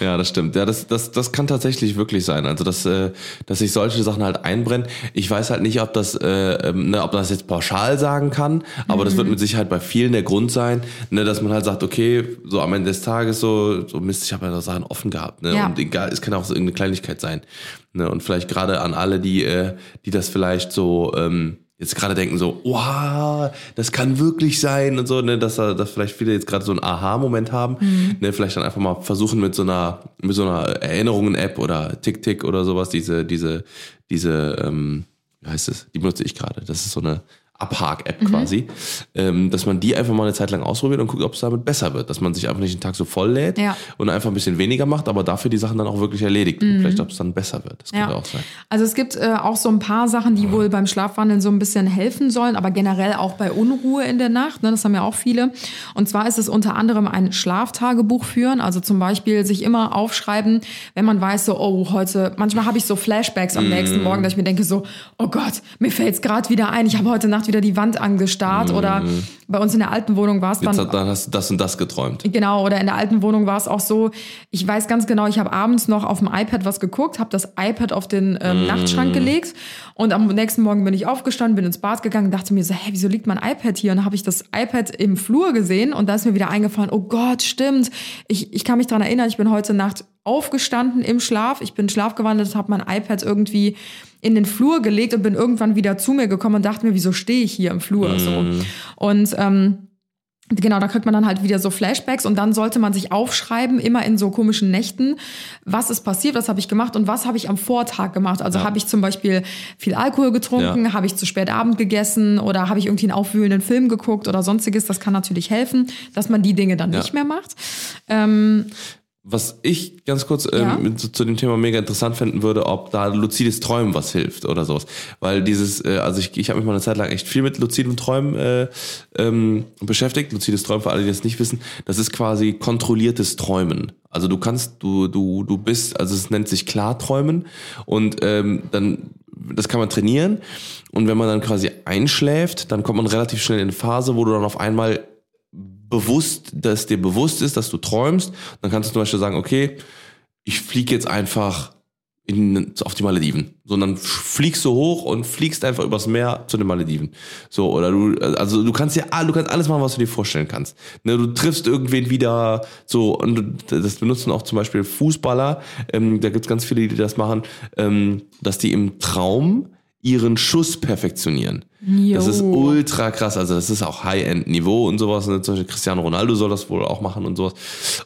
Ja, das stimmt. Ja, das, das, das kann tatsächlich wirklich sein. Also, dass, äh, dass sich solche Sachen halt einbrennen. Ich weiß halt nicht, ob das, äh, ähm, ne, ob das jetzt pauschal sagen kann, aber das wird mit Sicherheit bei vielen der Grund sein, ne, dass man halt sagt, okay, so am Ende des Tages so, so Mist, ich habe ja da Sachen offen gehabt. Ne? Ja. Und egal, es kann auch so irgendeine Kleinigkeit sein. Ne? Und vielleicht gerade an alle, die, äh, die das vielleicht so ähm, jetzt gerade denken so, wow, das kann wirklich sein und so, ne, dass, da- dass vielleicht viele jetzt gerade so einen Aha-Moment haben, ne, vielleicht dann einfach mal versuchen mit so einer, mit so einer Erinnerungen-App oder Tick-Tick oder sowas, diese, diese, diese, ähm, wie heißt es, die benutze ich gerade, das ist so eine Abhak-App quasi, ähm, dass man die einfach mal eine Zeit lang ausprobiert und guckt, ob es damit besser wird, dass man sich einfach nicht den Tag so voll lädt Ja. und einfach ein bisschen weniger macht, aber dafür die Sachen dann auch wirklich erledigt. Und Vielleicht, ob es dann besser wird, das könnte Ja. auch sein. Also es gibt äh, auch so ein paar Sachen, die wohl beim Schlafwandeln so ein bisschen helfen sollen, aber generell auch bei Unruhe in der Nacht. Ne, das haben ja auch viele. Und zwar ist es unter anderem ein Schlaftagebuch führen. Also zum Beispiel sich immer aufschreiben, wenn man weiß, so, oh, heute, manchmal habe ich so Flashbacks am Mhm. nächsten Morgen, dass ich mir denke, so, oh Gott, mir fällt es gerade wieder ein, ich habe heute Nacht wieder die Wand angestarrt. Oder bei uns in der alten Wohnung war es Mhm. Jetzt dann. dann hast du das und das geträumt. Genau, oder in der alten Wohnung war es auch so, ich weiß ganz genau, ich habe abends noch auf dem iPad was geguckt, habe das iPad auf den ähm, Nachtschrank gelegt und am nächsten Morgen bin ich aufgestanden, bin ins Bad gegangen, dachte mir so, hä, wieso liegt mein iPad hier? Und dann habe ich das iPad im Flur gesehen und da ist mir wieder eingefallen, oh Gott, stimmt, ich, ich kann mich dran erinnern, ich bin heute Nacht aufgestanden im Schlaf, ich bin schlafgewandelt, habe mein iPad irgendwie in den Flur gelegt und bin irgendwann wieder zu mir gekommen und dachte mir, wieso stehe ich hier im Flur? So. Und ähm, Genau, da kriegt man dann halt wieder so Flashbacks und dann sollte man sich aufschreiben, immer in so komischen Nächten, was ist passiert, was habe ich gemacht und was habe ich am Vortag gemacht. Also habe ich zum Beispiel viel Alkohol getrunken, Ja. habe ich zu spät Abend gegessen oder habe ich irgendwie einen aufwühlenden Film geguckt oder sonstiges. Das kann natürlich helfen, dass man die Dinge dann Ja. nicht mehr macht. Ähm, Was ich ganz kurz ähm, Ja. zu, zu dem Thema mega interessant finden würde, ob da luzides Träumen was hilft oder sowas. Weil dieses, äh, also ich, ich habe mich mal eine Zeit lang echt viel mit luzidem Träumen äh, ähm, beschäftigt. Luzides Träumen, für alle, die das nicht wissen, das ist quasi kontrolliertes Träumen. Also du kannst, du, du, du bist, also es nennt sich Klarträumen und ähm, dann das kann man trainieren und wenn man dann quasi einschläft, dann kommt man relativ schnell in eine Phase, wo du dann auf einmal bewusst, dass dir bewusst ist, dass du träumst. Dann kannst du zum Beispiel sagen, okay, ich fliege jetzt einfach in, auf die Malediven. So, und dann fliegst du hoch und fliegst einfach übers Meer zu den Malediven. So, oder du, also du kannst ja, du kannst alles machen, was du dir vorstellen kannst. Ne, du triffst irgendwen wieder, so, und das benutzen auch zum Beispiel Fußballer, ähm, da gibt's ganz viele, die das machen, ähm, dass die im Traum ihren Schuss perfektionieren. Das ist Jo. ultra krass. Also das ist auch High-End-Niveau und sowas. Ne? Zum Beispiel Cristiano Ronaldo soll das wohl auch machen und sowas.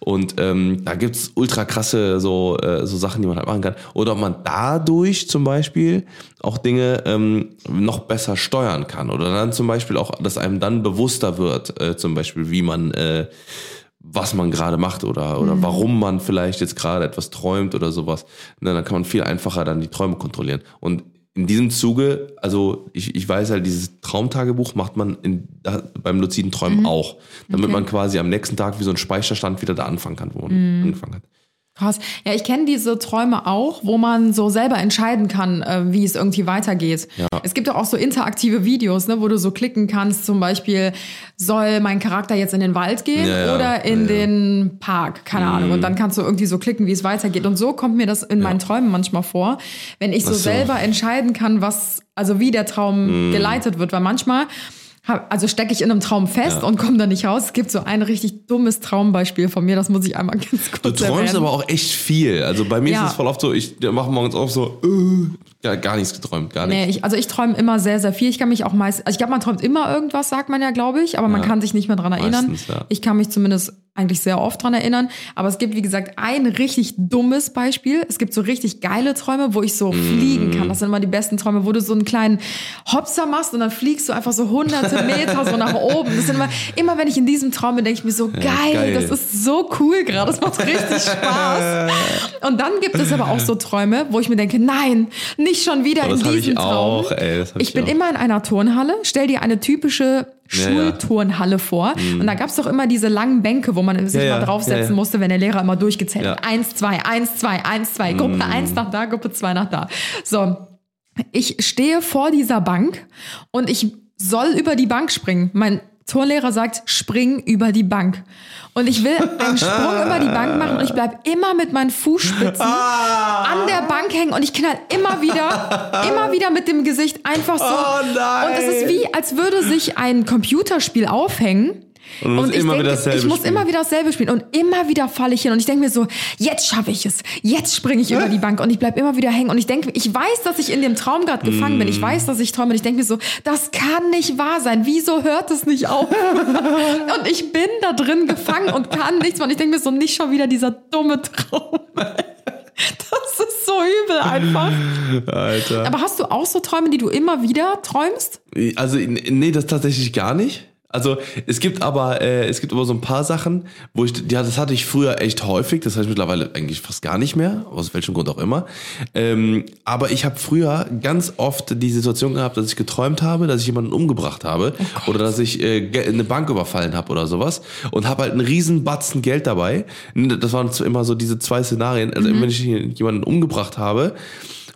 Und ähm, da gibt's ultra krasse so, äh, so Sachen, die man halt machen kann. Oder ob man dadurch zum Beispiel auch Dinge ähm, noch besser steuern kann. Oder dann zum Beispiel auch, dass einem dann bewusster wird, äh, zum Beispiel, wie man äh, was man gerade macht oder, oder Mhm. warum man vielleicht jetzt gerade etwas träumt oder sowas. Ne, dann kann man viel einfacher dann die Träume kontrollieren. Und in diesem Zuge, also ich, ich weiß halt, dieses Traumtagebuch macht man in, da, beim luziden Träumen Mhm. auch, damit man quasi am nächsten Tag wie so ein Speicherstand wieder da anfangen kann, wo man Mhm. angefangen hat. Krass. Ja, ich kenne diese Träume auch, wo man so selber entscheiden kann, äh, wie es irgendwie weitergeht. Es gibt auch so interaktive Videos, ne, wo du so klicken kannst, zum Beispiel, soll mein Charakter jetzt in den Wald gehen Ja, ja. oder in Ja, ja. den Park? Keine Ahnung. Und dann kannst du irgendwie so klicken, wie es weitergeht. Und so kommt mir das in meinen Träumen manchmal vor, wenn ich so, so. selber entscheiden kann, was, also wie der Traum Mhm. geleitet wird. Weil manchmal also stecke ich in einem Traum fest und komme da nicht raus. Es gibt so ein richtig dummes Traumbeispiel von mir, das muss ich einmal ganz Du kurz träumst erwähnen. aber auch echt viel. Also bei mir Ja. ist es voll oft so, ich mache morgens auf so, äh, gar, gar nichts geträumt, gar nichts. Nee, ich, also ich träume immer sehr, sehr viel. Ich kann mich auch meist, also ich glaube, man träumt immer irgendwas, sagt man ja, glaube ich, aber man Ja. kann sich nicht mehr dran erinnern. Meistens, ja. Ich kann mich zumindest eigentlich sehr oft dran erinnern. Aber es gibt, wie gesagt, ein richtig dummes Beispiel. Es gibt so richtig geile Träume, wo ich so fliegen Mm. kann. Das sind immer die besten Träume, wo du so einen kleinen Hopser machst und dann fliegst du einfach so hunderte Meter so nach oben. Das sind immer, immer wenn ich in diesem Traum bin, denke ich mir so, geil, geil. das ist so cool gerade. Das macht richtig Spaß. Und dann gibt es aber auch so Träume, wo ich mir denke, nein, nicht schon wieder Oh, das in diesem ich Traum. auch, ey, ich ich bin auch. immer in einer Turnhalle. Stell dir eine typische Mhm. Schulturnhalle vor. Und da gab's doch immer diese langen Bänke, wo man sich Ja, mal draufsetzen ja, musste, wenn der Lehrer immer durchgezählt hat. Eins, zwei, eins, zwei, eins, zwei. Gruppe Mhm. eins nach da, Gruppe zwei nach da. So. Ich stehe vor dieser Bank und ich soll über die Bank springen. Mein Turnlehrer sagt, spring über die Bank. Und ich will einen Sprung über die Bank machen und ich bleib immer mit meinen Fußspitzen an der Bank hängen und ich knall immer wieder, immer wieder mit dem Gesicht einfach so. Oh nein. Und es ist wie, als würde sich ein Computerspiel aufhängen. Und musst ich immer denke, wieder dasselbe ich muss spielen. immer wieder dasselbe spielen und immer wieder falle ich hin und ich denke mir so, jetzt schaffe ich es, jetzt springe ich über die Bank und ich bleib immer wieder hängen und ich denke, ich weiß, dass ich in dem Traum gerade gefangen bin, ich Mm. weiß, dass ich träume und ich denke mir so, das kann nicht wahr sein, wieso hört es nicht auf? und ich bin da drin gefangen und kann nichts mehr und ich denke mir so, nicht schon wieder dieser dumme Traum. Das ist so übel einfach. Alter. Aber hast du auch so Träume, die du immer wieder träumst? Also, nee, das tatsächlich gar nicht. Also es gibt aber äh, es gibt aber so ein paar Sachen, wo ich ja das hatte ich früher echt häufig, das habe ich mittlerweile eigentlich fast gar nicht mehr, aus welchem Grund auch immer. Ähm, aber ich habe früher ganz oft die Situation gehabt, dass ich geträumt habe, dass ich jemanden umgebracht habe oder dass ich äh, eine Bank überfallen habe oder sowas und habe halt einen riesen Batzen Geld dabei. Das waren immer so diese zwei Szenarien. Also wenn ich jemanden umgebracht habe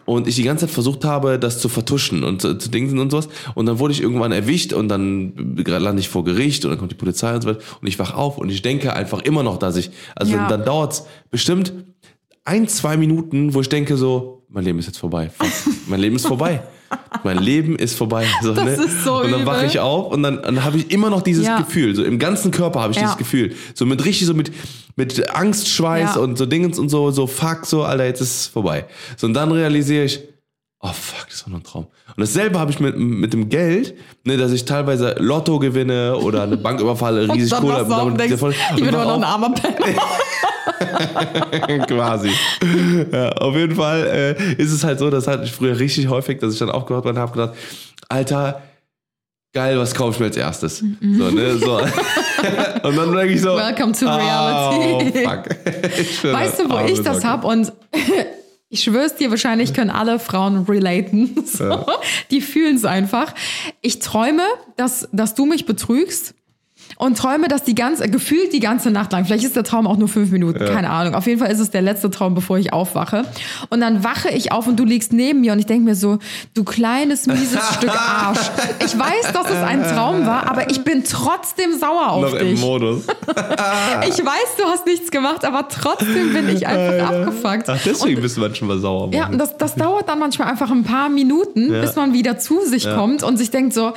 und ich die ganze Zeit versucht habe, das zu vertuschen und zu, zu dingsen und sowas. Und dann wurde ich irgendwann erwischt und dann lande ich vor Gericht und dann kommt die Polizei und so weiter. Und ich wach auf und ich denke einfach immer noch, dass ich, also Ja. dann dauert's bestimmt ein, zwei Minuten, wo ich denke so, mein Leben ist jetzt vorbei. Mein Leben ist vorbei. Mein Leben ist vorbei. So, Das ne? ist so Und dann wache ich auf und dann, dann habe ich immer noch dieses Ja. Gefühl. So im ganzen Körper habe ich Ja. dieses Gefühl. So mit richtig so mit, mit Angstschweiß Ja. und so Dingens und so, so fuck, so, Alter, jetzt ist es vorbei. So und dann realisiere ich, oh fuck, das war nur ein Traum. Und dasselbe habe ich mit, mit dem Geld, ne, dass ich teilweise Lotto gewinne oder eine Bank überfalle, riesig Kohle ich bin immer noch ein armer Penner. quasi. Ja, auf jeden Fall äh, ist es halt so, das hatte ich früher richtig häufig, dass ich dann aufgehört bin und habe gedacht, Alter, geil, was kaufe ich mir als erstes? So, ne, so. und dann denke ich so, Welcome to reality. Oh, fuck. Weißt du, wo ich das Socke. hab? Und ich schwör's dir, wahrscheinlich können alle Frauen relaten. So. Die fühlen es einfach. Ich träume, dass, dass du mich betrügst. Und träume das die ganze, gefühlt die ganze Nacht lang. Vielleicht ist der Traum auch nur fünf Minuten, keine Ahnung. Auf jeden Fall ist es der letzte Traum, bevor ich aufwache. Und dann wache ich auf und du liegst neben mir und ich denke mir so, du kleines, mieses Stück Arsch. Ich weiß, dass es ein Traum war, aber ich bin trotzdem sauer auf Noch im dich. Modus. Ich weiß, du hast nichts gemacht, aber trotzdem bin ich einfach abgefuckt. Ach, deswegen bist du manchmal sauer. Ja, und das, das dauert dann manchmal einfach ein paar Minuten, bis man wieder zu sich kommt und sich denkt so,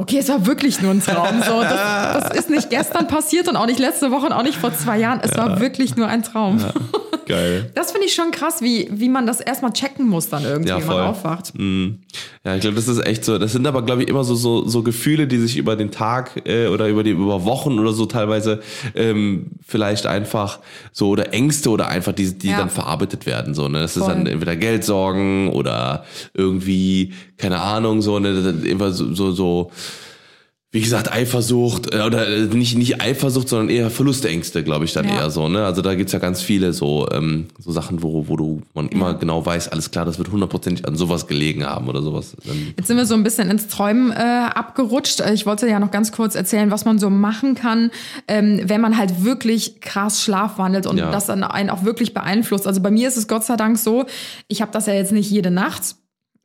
okay, es war wirklich nur ein Traum. So, das, das ist nicht gestern passiert und auch nicht letzte Woche und auch nicht vor zwei Jahren. Es war wirklich nur ein Traum. Geil. Das finde ich schon krass, wie, wie man das erstmal checken muss dann irgendwie, Ja, wenn man aufwacht. Ja, ich glaube, das ist echt so. Das sind aber, glaube ich, immer so, so, so Gefühle, die sich über den Tag äh, oder über die über Wochen oder so teilweise ähm, vielleicht einfach so oder Ängste oder einfach die, die Ja. dann verarbeitet werden. So, ne? Das ist Voll. dann entweder Geldsorgen oder irgendwie, keine Ahnung, so, ne, immer so, so, so wie gesagt, Eifersucht, äh, oder äh, nicht, nicht Eifersucht, sondern eher Verlustängste, glaube ich, dann Ja. eher so, ne? Also da gibt's ja ganz viele so, ähm, so Sachen, wo, wo du man immer genau weiß, alles klar, das wird hundertprozentig an sowas gelegen haben oder sowas. Jetzt sind wir so ein bisschen ins Träumen äh, abgerutscht. Äh, Ich wollte ja noch ganz kurz erzählen, was man so machen kann, ähm, wenn man halt wirklich krass schlafwandelt und Ja. das dann einen auch wirklich beeinflusst. Also bei mir ist es Gott sei Dank so, ich habe das ja jetzt nicht jede Nacht.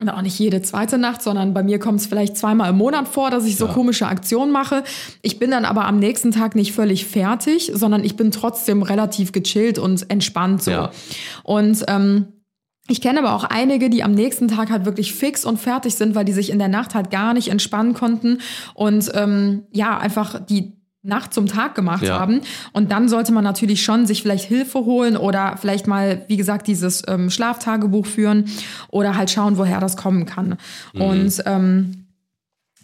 Auch nicht jede zweite Nacht, sondern bei mir kommt es vielleicht zweimal im Monat vor, dass ich so Ja. komische Aktionen mache. Ich bin dann aber am nächsten Tag nicht völlig fertig, sondern ich bin trotzdem relativ gechillt und entspannt so. Ja. Und ähm, ich kenne aber auch einige, die am nächsten Tag halt wirklich fix und fertig sind, weil die sich in der Nacht halt gar nicht entspannen konnten und ähm, ja, einfach die Nacht zum Tag gemacht Ja. haben. Und dann sollte man natürlich schon sich vielleicht Hilfe holen oder vielleicht mal, wie gesagt, dieses ähm, Schlaftagebuch führen oder halt schauen, woher das kommen kann. Und ähm,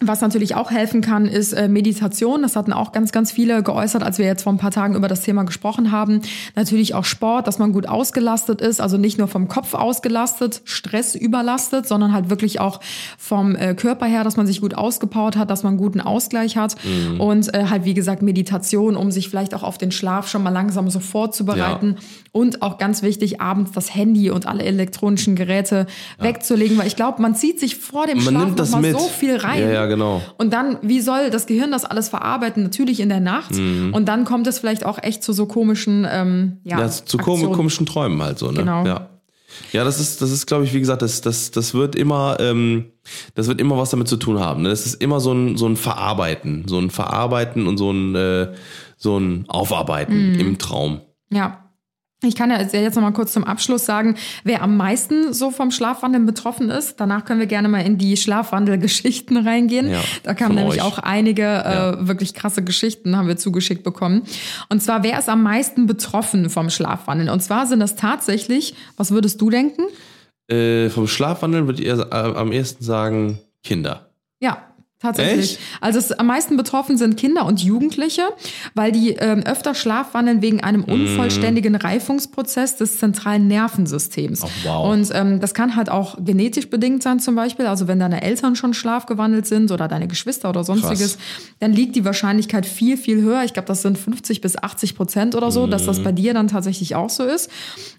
was natürlich auch helfen kann, ist äh, Meditation. Das hatten auch ganz, ganz viele geäußert, als wir jetzt vor ein paar Tagen über das Thema gesprochen haben. Natürlich auch Sport, dass man gut ausgelastet ist, also nicht nur vom Kopf ausgelastet, Stress überlastet, sondern halt wirklich auch vom äh, Körper her, dass man sich gut ausgepowert hat, dass man einen guten Ausgleich hat. Und äh, halt, wie gesagt, Meditation, um sich vielleicht auch auf den Schlaf schon mal langsam so vorzubereiten. Und auch ganz wichtig, abends das Handy und alle elektronischen Geräte wegzulegen, weil ich glaube, man zieht sich vor dem man Schlaf noch mal mit. so viel rein. Ja, ja, genau. Und dann, wie soll das Gehirn das alles verarbeiten? Natürlich in der Nacht. Mhm. Und dann kommt es vielleicht auch echt zu so komischen, ähm, ja, Ja, zu Aktionen. komischen Träumen halt so, ne? Genau. Ja. Ja, das ist, das ist, glaube ich, wie gesagt, das, das, das wird immer, ähm, das wird immer was damit zu tun haben. Ne? Das ist immer so ein, so ein Verarbeiten, so ein Verarbeiten und so ein, äh, so ein Aufarbeiten Mhm. im Traum. Ja. Ich kann ja jetzt noch mal kurz zum Abschluss sagen, wer am meisten so vom Schlafwandeln betroffen ist. Danach können wir gerne mal in die Schlafwandelgeschichten reingehen. Ja, da kamen nämlich euch. auch einige Ja. äh, wirklich krasse Geschichten, haben wir zugeschickt bekommen. Und zwar, wer ist am meisten betroffen vom Schlafwandeln? Und zwar sind das tatsächlich, was würdest du denken? Äh, vom Schlafwandeln würde ich eher äh, am ehesten sagen Kinder. Ja, tatsächlich. Echt? Also es, am meisten betroffen sind Kinder und Jugendliche, weil die ähm, öfter schlafwandeln wegen einem Mm. unvollständigen Reifungsprozess des zentralen Nervensystems. Oh, wow. Und ähm, das kann halt auch genetisch bedingt sein zum Beispiel. Also wenn deine Eltern schon schlafgewandelt sind oder deine Geschwister oder sonstiges, dann liegt die Wahrscheinlichkeit viel, viel höher. Ich glaube, das sind 50 bis 80 Prozent oder so, dass Mm. das bei dir dann tatsächlich auch so ist.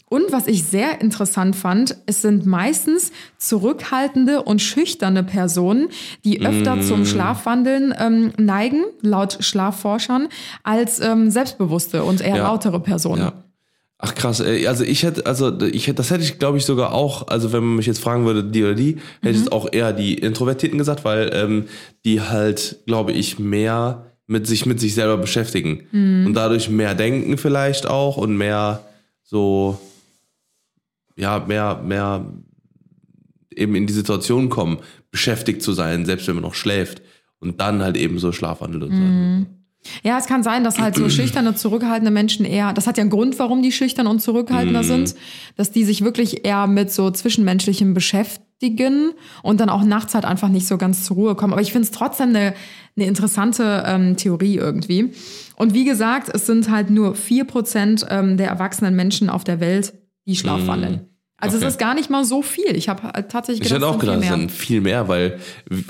Und was ich sehr interessant fand, es sind meistens zurückhaltende und schüchterne Personen, die öfter Mm. Zum Schlafwandeln ähm, neigen, laut Schlafforschern, als ähm, selbstbewusste und eher Ja. lautere Personen. Ja. Ach krass, also ich hätte, also ich hätte, das hätte ich, glaube ich, sogar auch, also wenn man mich jetzt fragen würde, die oder die, hätte ich jetzt auch eher die Introvertierten gesagt, weil ähm, die halt, glaube ich, mehr mit sich mit sich selber beschäftigen und dadurch mehr denken vielleicht auch und mehr so, ja, mehr, mehr eben in die Situation kommen, beschäftigt zu sein, selbst wenn man noch schläft und dann halt eben so Schlafwandel und so. Ja, es kann sein, dass halt so schüchterne, zurückhaltende Menschen eher, das hat ja einen Grund, warum die schüchtern und zurückhaltender sind, dass die sich wirklich eher mit so Zwischenmenschlichem beschäftigen und dann auch nachts halt einfach nicht so ganz zur Ruhe kommen. Aber ich finde es trotzdem eine, eine interessante ähm, Theorie irgendwie. Und wie gesagt, es sind halt nur 4% ähm, der erwachsenen Menschen auf der Welt, die schlafwandeln. Also Okay. es ist gar nicht mal so viel. Ich habe halt tatsächlich Ich hätte auch gedacht, es viel sind viel mehr, weil,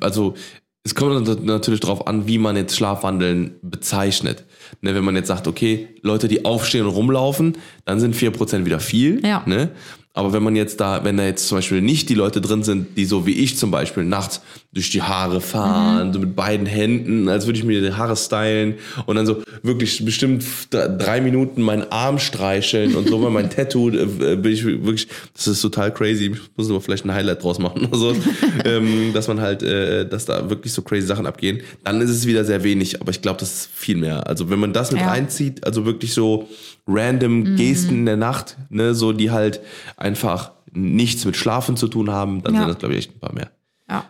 also, es kommt natürlich darauf an, wie man jetzt Schlafwandeln bezeichnet. Ne, wenn man jetzt sagt, okay, Leute, die aufstehen und rumlaufen, dann sind 4% wieder viel. Ja. Ne? Aber wenn man jetzt da, wenn da jetzt zum Beispiel nicht die Leute drin sind, die so wie ich zum Beispiel nachts durch die Haare fahren, Mhm. so mit beiden Händen, als würde ich mir die Haare stylen und dann so wirklich bestimmt drei Minuten meinen Arm streicheln und so, weil mein Tattoo, äh, bin ich wirklich, das ist total crazy, ich muss aber vielleicht ein Highlight draus machen oder so, ähm, dass man halt, äh, dass da wirklich so crazy Sachen abgehen, dann ist es wieder sehr wenig, aber ich glaube, das ist viel mehr. Also wenn man das mit Ja. reinzieht, also wirklich so random Gesten in der Nacht, ne, so die halt einfach nichts mit Schlafen zu tun haben, dann Ja. sind das, glaube ich, echt ein paar mehr. Ja.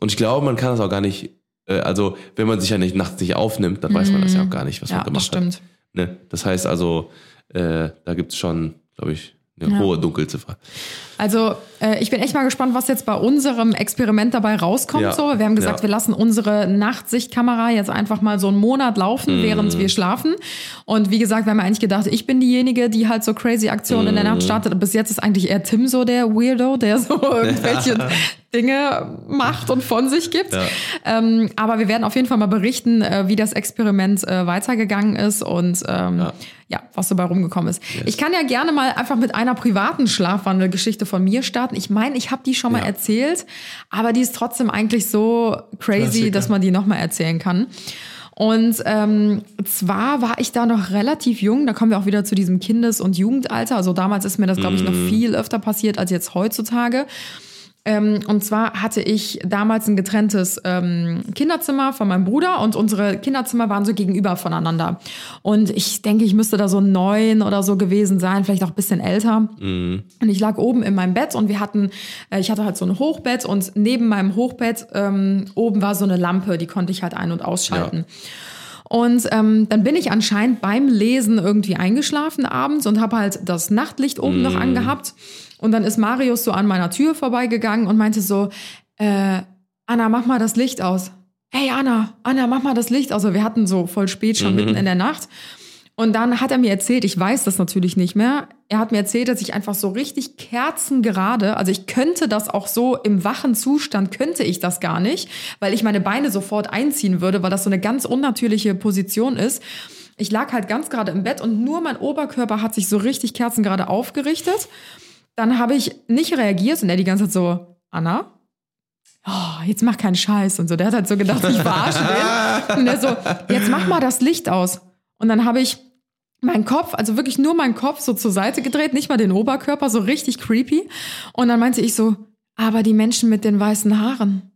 Und ich glaube, man kann das auch gar nicht, äh, also wenn man sich ja nicht nachts nicht aufnimmt, dann weiß man das ja auch gar nicht, was Ja, man das gemacht stimmt. hat. Ne? Das heißt also, äh, da gibt's schon, glaube ich, eine Ja. hohe Dunkelziffer. Also äh, ich bin echt mal gespannt, was jetzt bei unserem Experiment dabei rauskommt. Ja. So, wir haben gesagt, Ja. wir lassen unsere Nachtsichtkamera jetzt einfach mal so einen Monat laufen, Mhm. während wir schlafen. Und wie gesagt, wir haben eigentlich gedacht, ich bin diejenige, die halt so crazy Aktionen in der Mhm. Nacht startet. Bis jetzt ist eigentlich eher Tim so der Weirdo, der so irgendwelche Dinge macht und von sich gibt. Ja. Ähm, aber wir werden auf jeden Fall mal berichten, äh, wie das Experiment äh, weitergegangen ist und ähm, ja. Ja. was dabei rumgekommen ist. Ich kann ja gerne mal einfach mit einer privaten Schlafwandelgeschichte von mir starten. Ich meine, ich habe die schon mal Ja. erzählt, aber die ist trotzdem eigentlich so crazy, Klassiker. dass man die nochmal erzählen kann. Und ähm, zwar war ich da noch relativ jung, da kommen wir auch wieder zu diesem Kindes- und Jugendalter. Also damals ist mir das, glaube ich, noch viel öfter passiert als jetzt heutzutage. Ähm, und zwar hatte ich damals ein getrenntes ähm, Kinderzimmer von meinem Bruder und unsere Kinderzimmer waren so gegenüber voneinander. Und ich denke, ich müsste da so neun oder so gewesen sein, vielleicht auch ein bisschen älter. Und ich lag oben in meinem Bett und wir hatten, äh, ich hatte halt so ein Hochbett und neben meinem Hochbett ähm, oben war so eine Lampe, die konnte ich halt ein- und ausschalten. Und ähm, dann bin ich anscheinend beim Lesen irgendwie eingeschlafen abends und habe halt das Nachtlicht oben noch angehabt. Und dann ist Marius so an meiner Tür vorbeigegangen und meinte so, äh, Anna, mach mal das Licht aus. Hey Anna, Anna, mach mal das Licht aus. Also wir hatten so voll spät schon mitten in der Nacht. Und dann hat er mir erzählt, ich weiß das natürlich nicht mehr, er hat mir erzählt, dass ich einfach so richtig kerzengerade, also ich könnte das auch so im wachen Zustand, könnte ich das gar nicht, weil ich meine Beine sofort einziehen würde, weil das so eine ganz unnatürliche Position ist. Ich lag halt ganz gerade im Bett und nur mein Oberkörper hat sich so richtig kerzengerade aufgerichtet. Dann habe ich nicht reagiert und er die ganze Zeit so, Anna, oh, jetzt mach keinen Scheiß und so. Der hat halt so gedacht, ich verarsche den. Und er so, jetzt mach mal das Licht aus. Und dann habe ich meinen Kopf, also wirklich nur meinen Kopf so zur Seite gedreht, nicht mal den Oberkörper, so richtig creepy. Und dann meinte ich so, aber die Menschen mit den weißen Haaren.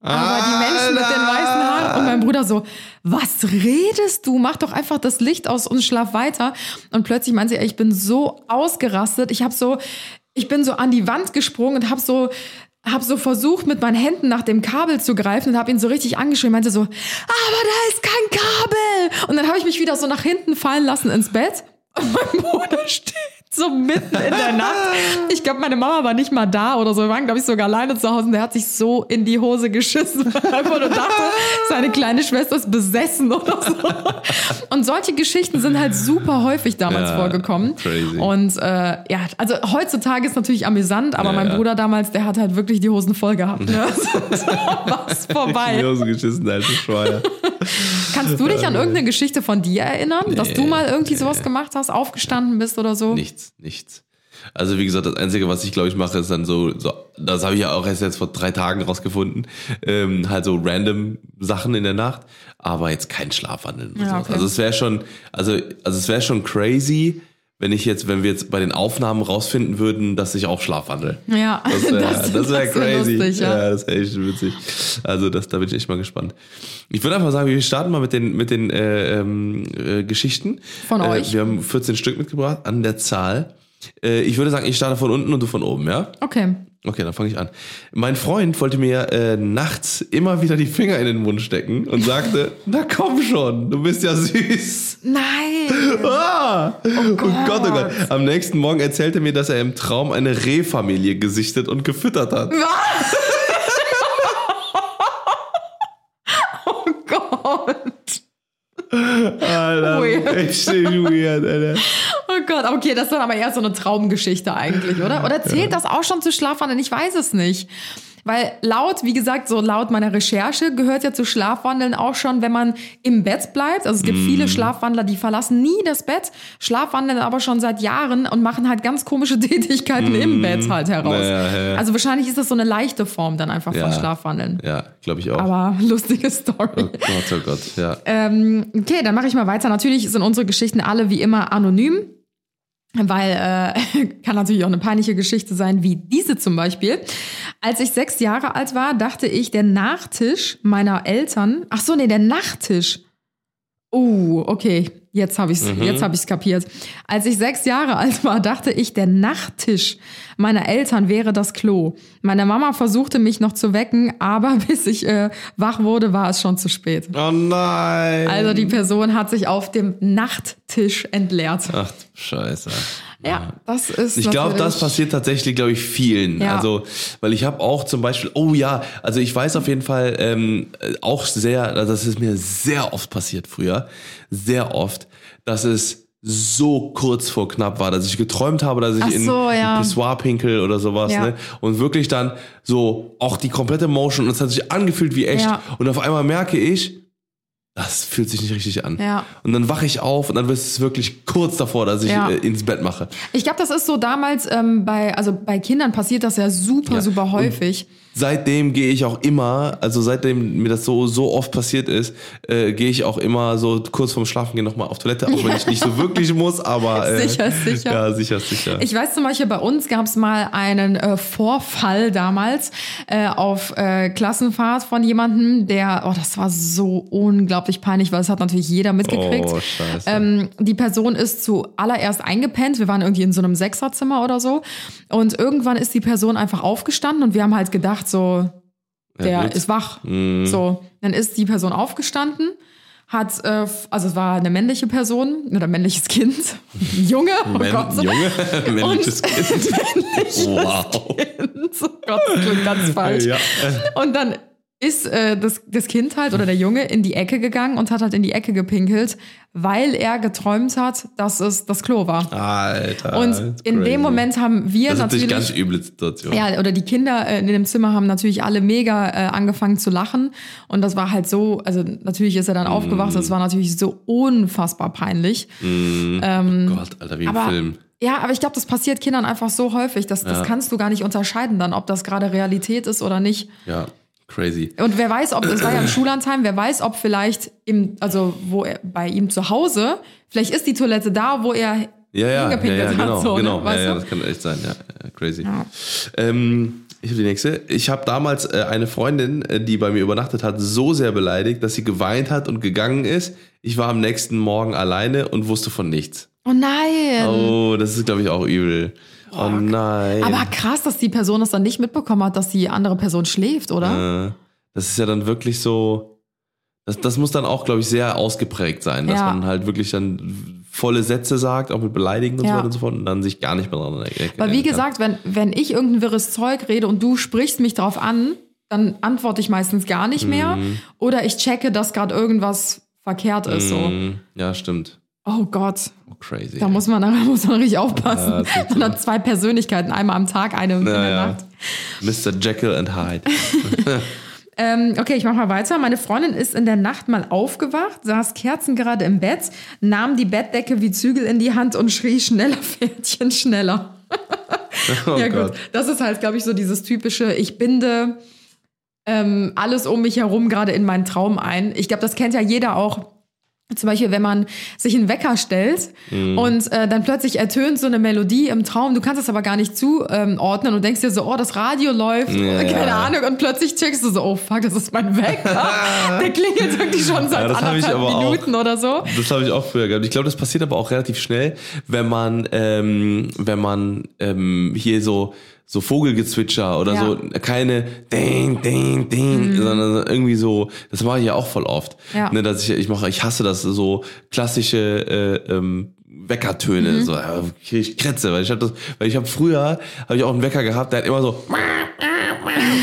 Aber die Menschen mit den weißen Haaren. Und mein Bruder so, was redest du? Mach doch einfach das Licht aus und schlaf weiter. Und plötzlich meinte sie, ey, ich bin so ausgerastet. Ich habe so, ich bin so an die Wand gesprungen und habe so, hab so versucht, mit meinen Händen nach dem Kabel zu greifen und habe ihn so richtig angeschrien. Meinte so, aber da ist kein Kabel. Und dann habe ich mich wieder so nach hinten fallen lassen ins Bett. Und mein Bruder steht so mitten in der Nacht. Ich glaube, meine Mama war nicht mal da oder so. Wir waren, glaube ich, sogar alleine zu Hause. Und der hat sich so in die Hose geschissen, weil er einfach nur dachte, seine kleine Schwester ist besessen oder so. Und solche Geschichten sind halt super häufig damals Ja, vorgekommen. crazy. Und äh, ja, also heutzutage ist natürlich amüsant, aber Ja, mein. Bruder damals, der hat halt wirklich die Hosen voll gehabt. Ne? so was In die vorbei. Hose geschissen, alter Schweier. Kannst du dich an irgendeine Geschichte von dir erinnern, dass du mal irgendwie sowas gemacht hast, aufgestanden bist oder so? Nichts, nichts. Also wie gesagt, das Einzige, was ich glaube ich mache, ist dann so, so das habe ich ja auch erst jetzt vor drei Tagen rausgefunden, ähm, halt so random Sachen in der Nacht, aber jetzt kein Schlafwandeln. Ja, okay. Also es wäre schon, also also es wäre schon crazy, wenn ich jetzt, wenn wir jetzt bei den Aufnahmen rausfinden würden, dass ich auch schlafwandel. Ja, Das wäre das- das wär das wär crazy. lustig, ja. das wäre echt witzig. Also das, da bin ich echt mal gespannt. Ich würde einfach sagen, wir starten mal mit den, mit den äh, ähm, äh, Geschichten. Von äh, euch. Wir haben 14 Stück mitgebracht an der Zahl. Äh, ich würde sagen, ich starte von unten und du von oben, ja? Okay. Okay, dann fange ich an. Mein Freund wollte mir äh, nachts immer wieder die Finger in den Mund stecken und sagte, na komm schon, du bist ja süß. Nein. Ah! Oh, Gott. oh Gott. Gott. Am nächsten Morgen erzählte er mir, dass er im Traum eine Rehfamilie gesichtet und gefüttert hat. Oh Gott. Alter, Weird. echt weird, Alter. Gott, okay, das ist dann aber eher so eine Traumgeschichte eigentlich, oder? Oder zählt das auch schon zu Schlafwandeln? Ich weiß es nicht. Weil laut, wie gesagt, so laut meiner Recherche gehört ja zu Schlafwandeln auch schon, wenn man im Bett bleibt. Also es gibt Mhm. viele Schlafwandler, die verlassen nie das Bett, schlafwandeln aber schon seit Jahren und machen halt ganz komische Tätigkeiten im Bett halt heraus. Mhm. Ja, ja, ja. Also wahrscheinlich ist das so eine leichte Form dann einfach von. Schlafwandeln. Ja, glaube ich auch. Aber lustige Story. oh Gott, oh Gott, ja. Ähm, okay, dann mache ich mal weiter. Natürlich sind unsere Geschichten alle wie immer anonym. Weil äh, kann natürlich auch eine peinliche Geschichte sein, wie diese zum Beispiel. Als ich sechs Jahre alt war, dachte ich, der Nachtisch meiner Eltern. Ach so, nee, der Nachttisch. Oh, okay. Jetzt habe ich es jetzt hab ich's kapiert. Als ich sechs Jahre alt war, dachte ich, der Nachttisch meiner Eltern wäre das Klo. Meine Mama versuchte mich noch zu wecken, aber bis ich äh, wach wurde, war es schon zu spät. Oh nein. Also die Person hat sich auf dem Nachttisch entleert. Ach, Scheiße. Ja, das ist. Ich glaube, das passiert tatsächlich, glaube ich, vielen. Ja. Also, weil ich habe auch zum Beispiel, oh ja, also ich weiß auf jeden Fall ähm, äh, auch sehr, also das ist mir sehr oft passiert früher, sehr oft, dass es so kurz vor knapp war, dass ich geträumt habe, dass ich Ach in so, ja. ein Pissoir pinkel oder sowas, Ja. ne? Und wirklich dann so auch die komplette Motion und es hat sich angefühlt wie echt. Ja. Und auf einmal merke ich, das fühlt sich nicht richtig an. Ja. Und dann wache ich auf und dann ist es wirklich kurz davor, dass ich Ja. äh, ins Bett mache. Ich glaube, das ist so damals ähm, bei, also bei Kindern passiert das ja super, Ja. super Und- häufig. Seitdem gehe ich auch immer, also seitdem mir das so so oft passiert ist, äh, gehe ich auch immer so kurz vorm Schlafen gehen nochmal auf Toilette, auch wenn ich nicht so wirklich muss, aber äh, Sicher, sicher. Ja, sicher, sicher. Ich weiß zum Beispiel, bei uns gab es mal einen äh, Vorfall damals äh, auf äh, Klassenfahrt von jemandem, der, oh, das war so unglaublich peinlich, weil das hat natürlich jeder mitgekriegt. Oh, scheiße. Ähm, die Person ist zuallererst eingepennt. Wir waren irgendwie in so einem Sechserzimmer oder so. Und irgendwann ist die Person einfach aufgestanden und wir haben halt gedacht, so, der gut. ist wach. Mhm. So, dann ist die Person aufgestanden, hat, äh, also es war eine männliche Person oder männliches Kind, Junge, oh Men- Gott. Junge, männliches Und- Kind. männliches Wow. Kind. Oh Gott, das klingt ganz falsch. Ja. Und dann ist äh, das, das Kind halt oder der Junge in die Ecke gegangen und hat halt in die Ecke gepinkelt, weil er geträumt hat, dass es das Klo war. Alter. Und in crazy. dem Moment haben wir Das ist natürlich natürlich. ganz üble Situation. Ja, oder die Kinder äh, in dem Zimmer haben natürlich alle mega äh, angefangen zu lachen. Und das war halt so, also natürlich ist er dann aufgewacht, das war natürlich so unfassbar peinlich. Gott, Alter, wie im Aber, Film. ja, aber ich glaube, das passiert Kindern einfach so häufig, dass, das Ja. kannst du gar nicht unterscheiden dann, ob das gerade Realität ist oder nicht. Ja, crazy. Und wer weiß, ob, es war ja im Schullandheim, wer weiß, ob vielleicht im, also wo er, bei ihm zu Hause, vielleicht ist die Toilette da, wo er Ja, ja, ja, hingepinkelt ja genau, hat. So, genau. Ne? Ja, ja, das kann echt sein, ja, ja crazy. Ja. Ähm, ich habe die nächste. Ich habe damals äh, eine Freundin, äh, die bei mir übernachtet hat, so sehr beleidigt, dass sie geweint hat und gegangen ist. Ich war am nächsten Morgen alleine und wusste von nichts. Oh nein! Oh, das ist, glaube ich, auch übel. Oh nein. Aber krass, dass die Person das dann nicht mitbekommen hat, dass die andere Person schläft, oder? Äh, das ist ja dann wirklich so. Das, das muss dann auch, glaube ich, sehr ausgeprägt sein, dass Ja. man halt wirklich dann volle Sätze sagt, auch mit Beleidigen und so Ja. weiter und so fort, und dann sich gar nicht mehr dran erinnern Weil wie gesagt, wenn, wenn ich irgendein wirres Zeug rede und du sprichst mich drauf an, dann antworte ich meistens gar nicht mehr. Mhm. Oder ich checke, dass gerade irgendwas verkehrt ist. So. Mm, Ja, stimmt. Oh Gott, Oh, crazy. da muss man, da muss man richtig aufpassen. Ja, man hat zwei Persönlichkeiten, einmal am Tag, eine in Ja, der ja. Nacht. Mr. Jekyll and Hyde. Ähm, okay, ich mach mal weiter. Meine Freundin ist in der Nacht mal aufgewacht, saß Kerzen gerade im Bett, nahm die Bettdecke wie Zügel in die Hand und schrie schneller, Pferdchen, schneller. Oh ja Gott. gut, das ist halt, glaube ich, so dieses typische, ich binde ähm, alles um mich herum gerade in meinen Traum ein. Ich glaube, das kennt ja jeder auch. Zum Beispiel, wenn man sich einen Wecker stellt Mhm. und äh, dann plötzlich ertönt so eine Melodie im Traum, du kannst es aber gar nicht zuordnen und denkst dir so, oh, das Radio läuft, Ja. keine Ahnung, und plötzlich checkst du so, oh fuck, das ist mein Wecker. Der klingelt wirklich schon seit Ja, anderthalb aber auch. Minuten oder so. Das habe ich auch früher gehabt. Ich glaube, das passiert aber auch relativ schnell, wenn man, ähm, wenn man ähm, hier so so Vogelgezwitscher oder Ja. so keine Ding Ding Ding, sondern irgendwie so. Das mache ich ja auch voll oft. Ja. Ne, dass ich ich mache, ich hasse das so klassische äh, ähm, Weckertöne, so ja, okay, ich kretze, weil ich habe das, weil ich habe früher habe ich auch einen Wecker gehabt, der hat immer so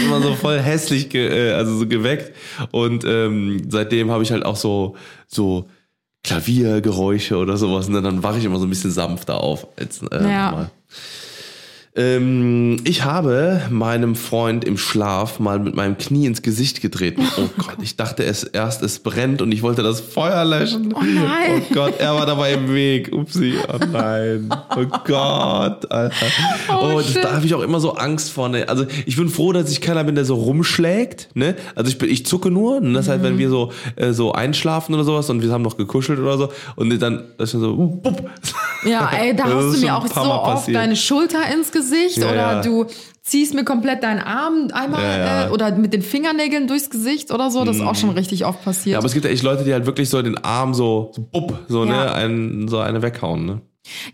immer so voll hässlich ge, äh, also so geweckt und ähm, seitdem habe ich halt auch so so Klaviergeräusche oder sowas und dann wache ich immer so ein bisschen sanfter auf als äh, Ja. normal. Ähm, ich habe meinem Freund im Schlaf mal mit meinem Knie ins Gesicht getreten. Oh Gott, ich dachte es erst, es brennt und ich wollte das Feuer löschen. Oh nein. Oh Gott, er war dabei im Weg. Upsi, oh nein. Oh Gott, Alter. Oh, Oh, das, da habe ich auch immer so Angst vor. Ne? Also ich bin froh, dass ich keiner bin, der so rumschlägt. Ne? Also ich, bin, ich zucke nur. Und das halt, wenn wir so, äh, so einschlafen oder sowas und wir haben noch gekuschelt oder so. Und dann, das ist so, uh, bupp. Ja, ey, da hast du mir auch so oft passiert. deine Schulter ins Gesicht Ja, oder du ziehst mir komplett deinen Arm einmal Ja, ja. Äh, oder mit den Fingernägeln durchs Gesicht oder so. Das ist auch schon richtig oft passiert. Ja, aber es gibt ja echt Leute, die halt wirklich so den Arm so, so bupp, so, Ja. ne, einen, so eine weghauen, ne?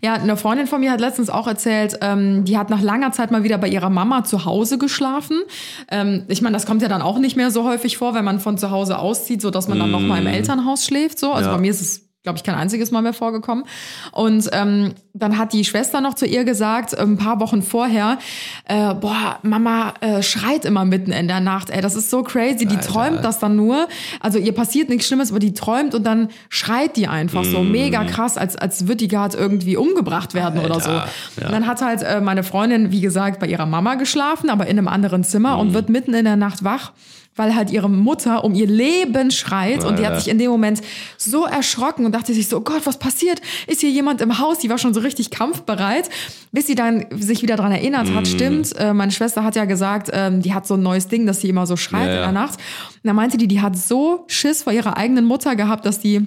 Ja, eine Freundin von mir hat letztens auch erzählt, ähm, die hat nach langer Zeit mal wieder bei ihrer Mama zu Hause geschlafen. Ähm, ich meine, das kommt ja dann auch nicht mehr so häufig vor, wenn man von zu Hause auszieht, so dass man dann noch mal im Elternhaus schläft. So, also Ja. bei mir ist es glaube ich, kein einziges Mal mehr vorgekommen. Und ähm, dann hat die Schwester noch zu ihr gesagt, ein paar Wochen vorher, äh, boah, Mama äh, schreit immer mitten in der Nacht. Ey, das ist so crazy. Die Alter. träumt das dann nur. Also ihr passiert nichts Schlimmes, aber die träumt und dann schreit die einfach so Mm. mega krass, als, als würde die gerade irgendwie umgebracht werden oder so. Alter, ja. Und dann hat halt äh, meine Freundin, wie gesagt, bei ihrer Mama geschlafen, aber in einem anderen Zimmer Mm. und wird mitten in der Nacht wach, weil halt ihre Mutter um ihr Leben schreit und die hat sich in dem Moment so erschrocken und dachte sich so, oh Gott, was passiert? Ist hier jemand im Haus? Die war schon so richtig kampfbereit, bis sie dann sich wieder dran erinnert Mm. hat, stimmt, äh, meine Schwester hat ja gesagt, ähm, die hat so ein neues Ding, dass sie immer so schreit Ja, in der Nacht. Und da meinte die, die hat so Schiss vor ihrer eigenen Mutter gehabt, dass die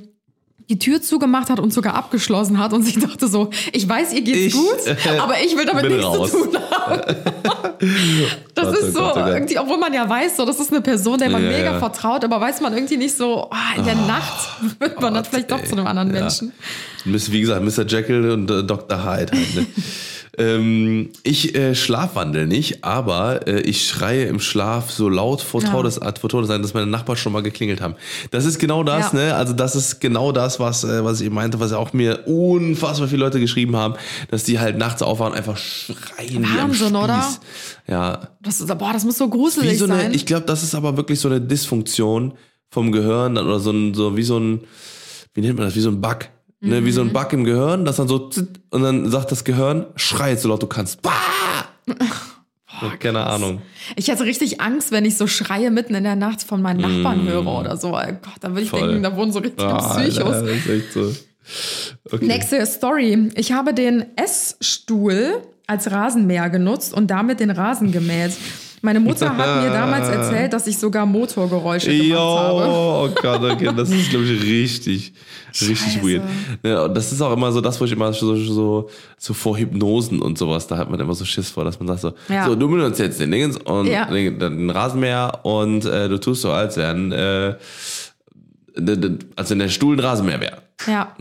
die Tür zugemacht hat und sogar abgeschlossen hat und sie dachte so, ich weiß, ihr geht's Ich, gut, äh, aber ich will damit nichts raus. zu tun haben. Das Gott, ist oh so, Gott, oh Gott. irgendwie, obwohl man ja weiß, so, das ist eine Person, der man Ja, mega ja. vertraut, aber weiß man irgendwie nicht so, ah, in der Nacht wird man dann vielleicht doch zu einem anderen Ja. Menschen. Wie gesagt, Mr. Jekyll und äh, Dr. Hyde. Halt, ne? ähm, ich äh, schlafwandel nicht, aber äh, ich schreie im Schlaf so laut vor, Ja. Todes, vor Todesein, dass meine Nachbarn schon mal geklingelt haben. Das ist genau das, Ja. ne? Also das ist genau das, was, äh, was ich meinte, was auch mir unfassbar viele Leute geschrieben haben, dass die halt nachts aufwachen einfach schreien wie am Wahnsinn, Spieß. oder? Ja, Das ist, boah, das muss so gruselig so eine, sein. ich glaube, das ist aber wirklich so eine Dysfunktion vom Gehirn oder so ein, so wie so ein, wie nennt man das, wie so ein Bug. Ne, wie so Mhm. ein Bug im Gehirn, das dann so und dann sagt das Gehirn, schrei jetzt so laut du kannst. Bah! Keine Ahnung. ich hätte richtig Angst, wenn ich so Schreie mitten in der Nacht von meinen Nachbarn höre oder so. Ey, Gott, dann würde ich Mm. Voll. denken, da wohnen so richtige Ah, Psychos. Alter, das ist echt so. Okay. Nächste Story. Ich habe den Essstuhl als Rasenmäher genutzt und damit den Rasen gemäht. Meine Mutter hat mir damals erzählt, dass ich sogar Motorgeräusche gemacht Jo, habe. oh Gott, okay, das ist, glaube ich, richtig, richtig Scheiße. weird. Ja, das ist auch immer so das, wo ich immer so, so, so vor Hypnosen und sowas, da hat man immer so Schiss vor, dass man sagt so, Ja. so, du benutzt jetzt den Dingens und Ja. den, den Rasenmäher und äh, du tust so, als wären, äh, als wenn der Stuhl ein Rasenmäher wäre. Ja.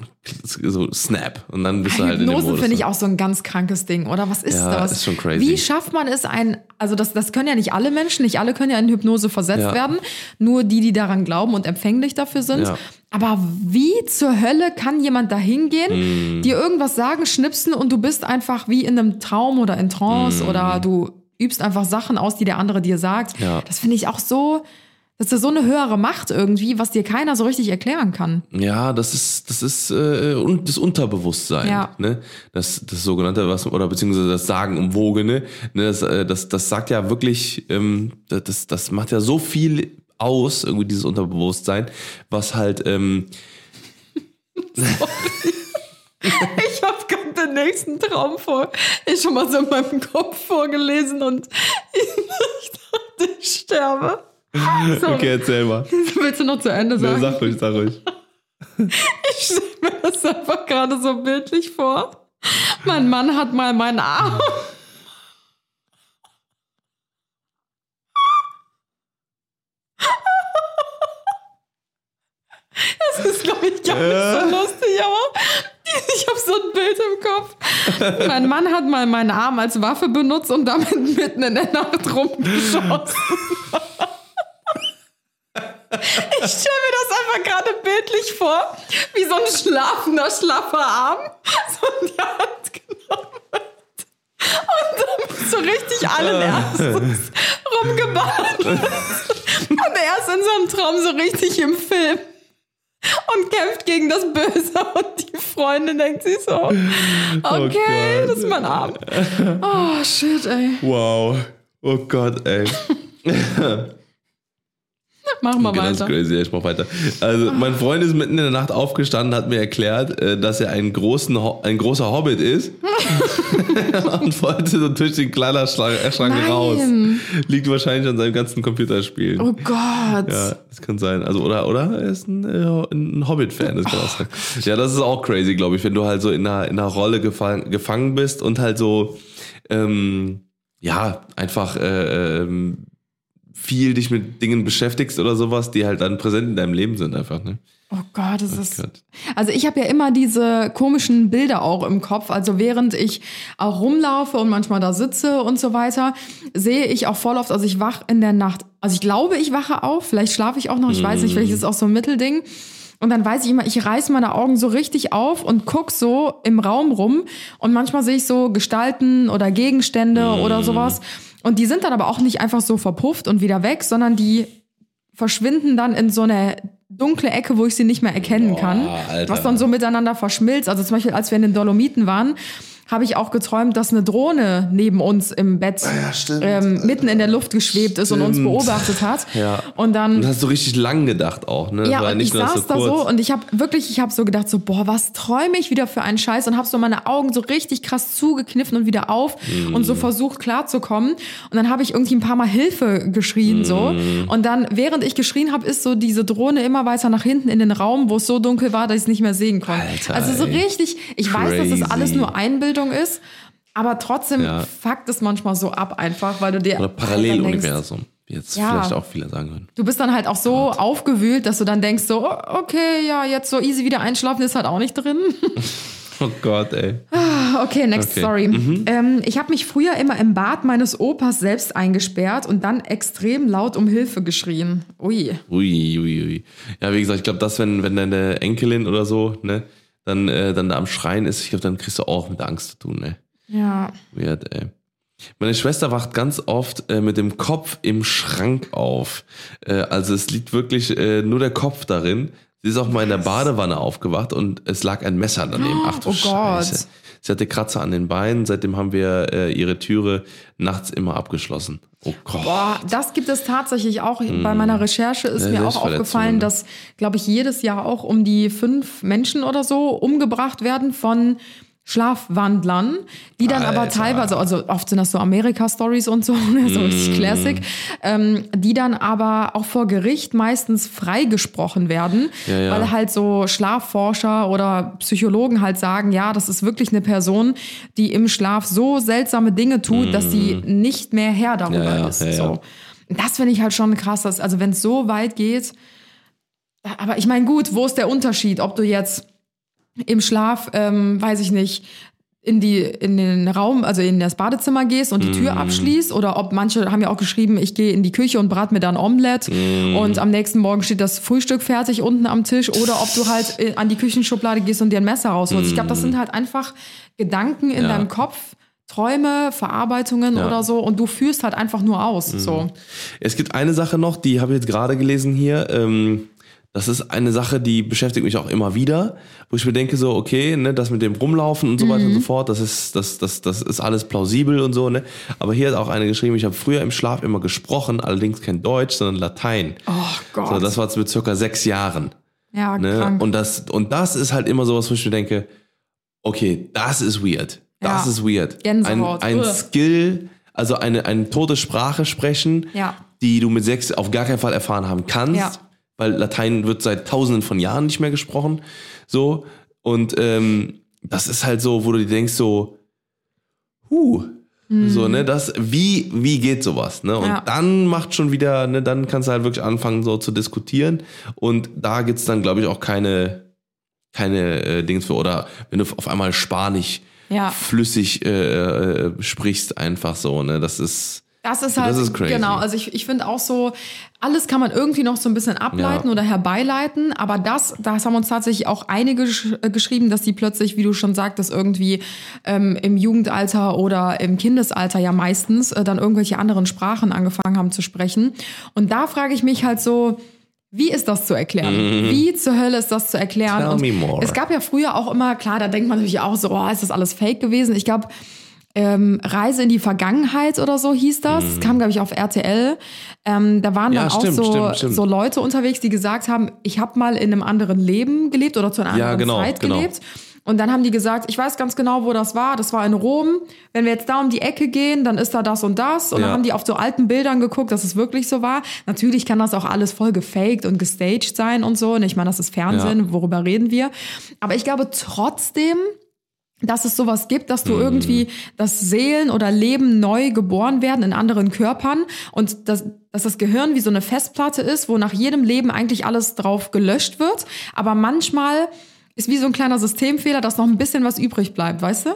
So Snap. Und dann bist du halt in Hypnose finde ich auch so ein ganz krankes Ding, oder? Was ist Ja, das? ist schon crazy. Wie schafft man es, ein, also das, das können ja nicht alle Menschen, nicht alle können ja in Hypnose versetzt Ja. werden, nur die, die daran glauben und empfänglich dafür sind. Ja. Aber wie zur Hölle kann jemand da hingehen, Mm. dir irgendwas sagen, schnipsen und du bist einfach wie in einem Traum oder in Trance oder du übst einfach Sachen aus, die der andere dir sagt. Mm. Ja. Das finde ich auch so, das ist so eine höhere Macht irgendwie, was dir keiner so richtig erklären kann. Ja, das ist das ist äh, und das Unterbewusstsein, Ja. ne? Das das sogenannte was oder beziehungsweise das Sagenumwogene, ne? Das, äh, das das sagt ja wirklich, ähm, das das macht ja so viel aus irgendwie dieses Unterbewusstsein, was halt ähm, Ich habe gerade den nächsten Traum vor, ich schon mal so in meinem Kopf vorgelesen und ich dachte, ich sterbe. So, okay, erzähl mal. Willst du noch zu Ende sagen? sag ruhig, sag ruhig. Ich stelle mir das einfach gerade so bildlich vor. Mein Mann hat mal meinen Arm. Das ist, glaube ich, gar nicht so lustig, aber ich habe so ein Bild im Kopf. Mein Mann hat mal meinen Arm als Waffe benutzt und damit mitten in der Nacht rumgeschossen. Ich stelle mir das einfach gerade bildlich vor, wie so ein schlafender, schlaffer Arm so in die Hand genommen wird. Und dann so richtig allen Ernstes rumgeballert wird. Und er ist in so einem Traum so richtig im Film. Und kämpft gegen das Böse und die Freundin denkt sich so, okay, Gott. das ist mein Arm. Oh, shit, ey. Wow. Oh Gott, ey. Machen wir Ganz weiter. crazy, ich mach weiter. Also, mein Freund ist mitten in der Nacht aufgestanden, hat mir erklärt, äh, dass er ein, großen, ein großer Hobbit ist und wollte so durch den Kleiderschrank äh, Schrank Nein. raus. Liegt wahrscheinlich an seinem ganzen Computerspielen. Oh Gott. Ja, das kann sein. Also, oder, oder er ist ein, äh, ein Hobbit-Fan, das kann auch sein. Ja, das ist auch crazy, glaube ich, wenn du halt so in einer, in einer Rolle gefangen, gefangen bist und halt so, ähm, ja, einfach äh, ähm, viel dich mit Dingen beschäftigst oder sowas, die halt dann präsent in deinem Leben sind einfach, ne? Oh Gott, das ist. Gott. Also ich habe ja immer diese komischen Bilder auch im Kopf. Also während ich auch rumlaufe und manchmal da sitze und so weiter, sehe ich auch voll oft, also ich wach in der Nacht. Also ich glaube, ich wache auf, vielleicht schlafe ich auch noch, ich weiß nicht, vielleicht ist es auch so ein Mittelding. Und dann weiß ich immer, ich reiß meine Augen so richtig auf und guck so im Raum rum. Und manchmal sehe ich so Gestalten oder Gegenstände Mhm. oder sowas. Und die sind dann aber auch nicht einfach so verpufft und wieder weg, sondern die verschwinden dann in so eine dunkle Ecke, wo ich sie nicht mehr erkennen kann. Alter. Was dann so miteinander verschmilzt. Also zum Beispiel, als wir in den Dolomiten waren, habe ich auch geträumt, dass eine Drohne neben uns im Bett ja, stimmt. ähm, mitten in der Luft geschwebt ist und uns beobachtet hat. Ja. Und dann Und hast du richtig lang gedacht auch, ne? Ja, und ich saß da kurz. so und ich habe wirklich, ich habe so gedacht, so, boah, was träume ich wieder für einen Scheiß und habe so meine Augen so richtig krass zugekniffen und wieder auf und Mm. so versucht klarzukommen. Und dann habe ich irgendwie ein paar Mal Hilfe geschrien so. Mm. Und dann, während ich geschrien habe, ist so diese Drohne immer weiter nach hinten in den Raum, wo es so dunkel war, dass ich es nicht mehr sehen konnte. Alter, also so richtig, ich weiß, dass das alles Crazy. nur Einbildung ist. Aber trotzdem Ja. fuckt es manchmal so ab einfach, weil du dir Oder Paralleluniversum, wie jetzt Ja. vielleicht auch viele sagen würden. Du bist dann halt auch so aufgewühlt, dass du dann denkst so, okay, ja, jetzt so easy wieder einschlafen ist halt auch nicht drin. Oh Gott, ey. Okay, next Okay. story. Ähm, ich habe mich früher immer im Bad meines Opas selbst eingesperrt und dann extrem laut um Hilfe geschrien. Ui. Ui, ui, ui. Ja, wie gesagt, ich glaube, das, wenn, wenn deine Enkelin oder so, ne, dann, äh, dann da am Schreien ist, ich glaube, dann kriegst du auch mit Angst zu tun, ne. Ja. Weird, ey. Meine Schwester wacht ganz oft äh, mit dem Kopf im Schrank auf. Äh, also es liegt wirklich äh, nur der Kopf darin. Sie ist auch mal in der Badewanne aufgewacht und es lag ein Messer daneben. Ach du Oh Gott. Sie hatte Kratzer an den Beinen. Seitdem haben wir äh, ihre Türe nachts immer abgeschlossen. Oh Gott. Boah, das gibt es tatsächlich auch. Bei meiner Recherche ist Ja, mir auch aufgefallen, dass, glaube ich, jedes Jahr auch um die fünf Menschen oder so umgebracht werden von Schlafwandlern, die dann aber Alter. teilweise, also oft sind das so Amerika-Stories und so, so richtig Classic, ähm, die dann aber auch vor Gericht meistens freigesprochen werden, Ja, ja. weil halt so Schlafforscher oder Psychologen halt sagen, ja, das ist wirklich eine Person, die im Schlaf so seltsame Dinge tut, dass sie nicht mehr Herr darüber. Ja, ist. so. Das finde ich halt schon krass, dass, also wenn es so weit geht, aber ich meine, gut, wo ist der Unterschied, ob du jetzt im Schlaf, ähm, weiß ich nicht, in die in den Raum, also in das Badezimmer gehst und die Tür abschließt oder ob manche haben ja auch geschrieben, ich gehe in die Küche und brate mir da ein Omelett und am nächsten Morgen steht das Frühstück fertig unten am Tisch oder ob du halt äh, an die Küchenschublade gehst und dir ein Messer rausholst. Ich glaube, das sind halt einfach Gedanken in Ja. deinem Kopf, Träume, Verarbeitungen Ja. oder so und du führst halt einfach nur aus. So. Es gibt eine Sache noch, die habe ich jetzt gerade gelesen hier. Ähm, das ist eine Sache, die beschäftigt mich auch immer wieder, wo ich mir denke so, okay, ne, das mit dem Rumlaufen und so weiter und so fort, das ist, das, das, das ist alles plausibel und so, ne. Aber hier hat auch eine geschrieben, ich habe früher im Schlaf immer gesprochen, allerdings kein Deutsch, sondern Latein. Oh Gott. So, das war mit circa sechs Jahren. ja, Ne? krank. Und das, und das ist halt immer sowas, wo ich mir denke, okay, das ist weird. Das Ja. ist weird. Ein, Gänsehaut. ein Ugh. Skill, also eine, eine tote Sprache sprechen, Ja. die du mit sechs auf gar keinen Fall erfahren haben kannst, Ja. Weil Latein wird seit tausenden von Jahren nicht mehr gesprochen. So. Und ähm, das ist halt so, wo du dir denkst, so, huh. So, ne, das, wie, wie geht sowas, ne? Und Ja. dann macht schon wieder, ne, dann kannst du halt wirklich anfangen, so zu diskutieren. Und da gibt's dann, glaube ich, auch keine, keine äh, Dings für. Oder wenn du auf einmal Spanisch Ja. flüssig äh, äh, sprichst, einfach so, ne? Das ist. Das ist halt, Das ist crazy. genau, also ich, ich finde auch so, alles kann man irgendwie noch so ein bisschen ableiten Ja. oder herbeileiten, aber das, das haben uns tatsächlich auch einige gesch äh, geschrieben, dass die plötzlich, wie du schon sagtest, irgendwie ähm, im Jugendalter oder im Kindesalter ja meistens äh, dann irgendwelche anderen Sprachen angefangen haben zu sprechen. Und da frage ich mich halt so, wie ist das zu erklären? Wie zur Hölle ist das zu erklären? Tell me more. Es gab ja früher auch immer, klar, da denkt man natürlich auch so, oh, ist das alles fake gewesen? Ich glaube, ähm, Reise in die Vergangenheit oder so hieß das. Das kam, glaube ich, auf RTL. Ähm, da waren Mhm. Ja, dann auch stimmt, so, stimmt, stimmt. so Leute unterwegs, die gesagt haben, ich habe mal in einem anderen Leben gelebt oder zu einer Ja, anderen genau, Zeit genau. gelebt. Und dann haben die gesagt, ich weiß ganz genau, wo das war. Das war in Rom. Wenn wir jetzt da um die Ecke gehen, dann ist da das und das. Und dann Ja. haben die auf so alten Bildern geguckt, dass es wirklich so war. Natürlich kann das auch alles voll gefaked und gestaged sein und so. Und ich meine, das ist Fernsehen, worüber reden wir. Aber ich glaube trotzdem, dass es sowas gibt, dass du irgendwie, dass Seelen oder Leben neu geboren werden in anderen Körpern und dass, dass das Gehirn wie so eine Festplatte ist, wo nach jedem Leben eigentlich alles drauf gelöscht wird. Aber manchmal ist wie so ein kleiner Systemfehler, dass noch ein bisschen was übrig bleibt, weißt du?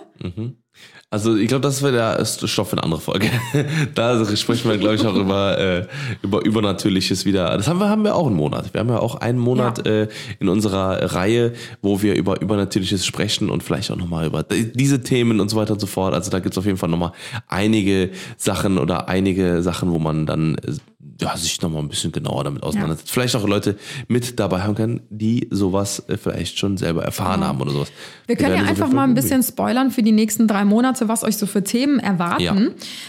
Also ich glaube, das wäre der Stoff für eine andere Folge. da sprechen wir, glaube ich, auch über, äh, über Übernatürliches wieder. Das haben wir, haben wir auch einen Monat. Wir haben ja auch einen Monat Ja. äh, in unserer Reihe, wo wir über Übernatürliches sprechen und vielleicht auch nochmal über diese Themen und so weiter und so fort. Also da gibt's auf jeden Fall nochmal einige Sachen oder einige Sachen, wo man dann äh, ja, sich nochmal ein bisschen genauer damit auseinandersetzt. Vielleicht auch Leute mit dabei haben können, die sowas äh, vielleicht schon selber erfahren haben oder sowas. Wir können ja einfach mal ein bisschen spoilern für die nächsten drei Monate, was euch so für Themen erwarten. Ja,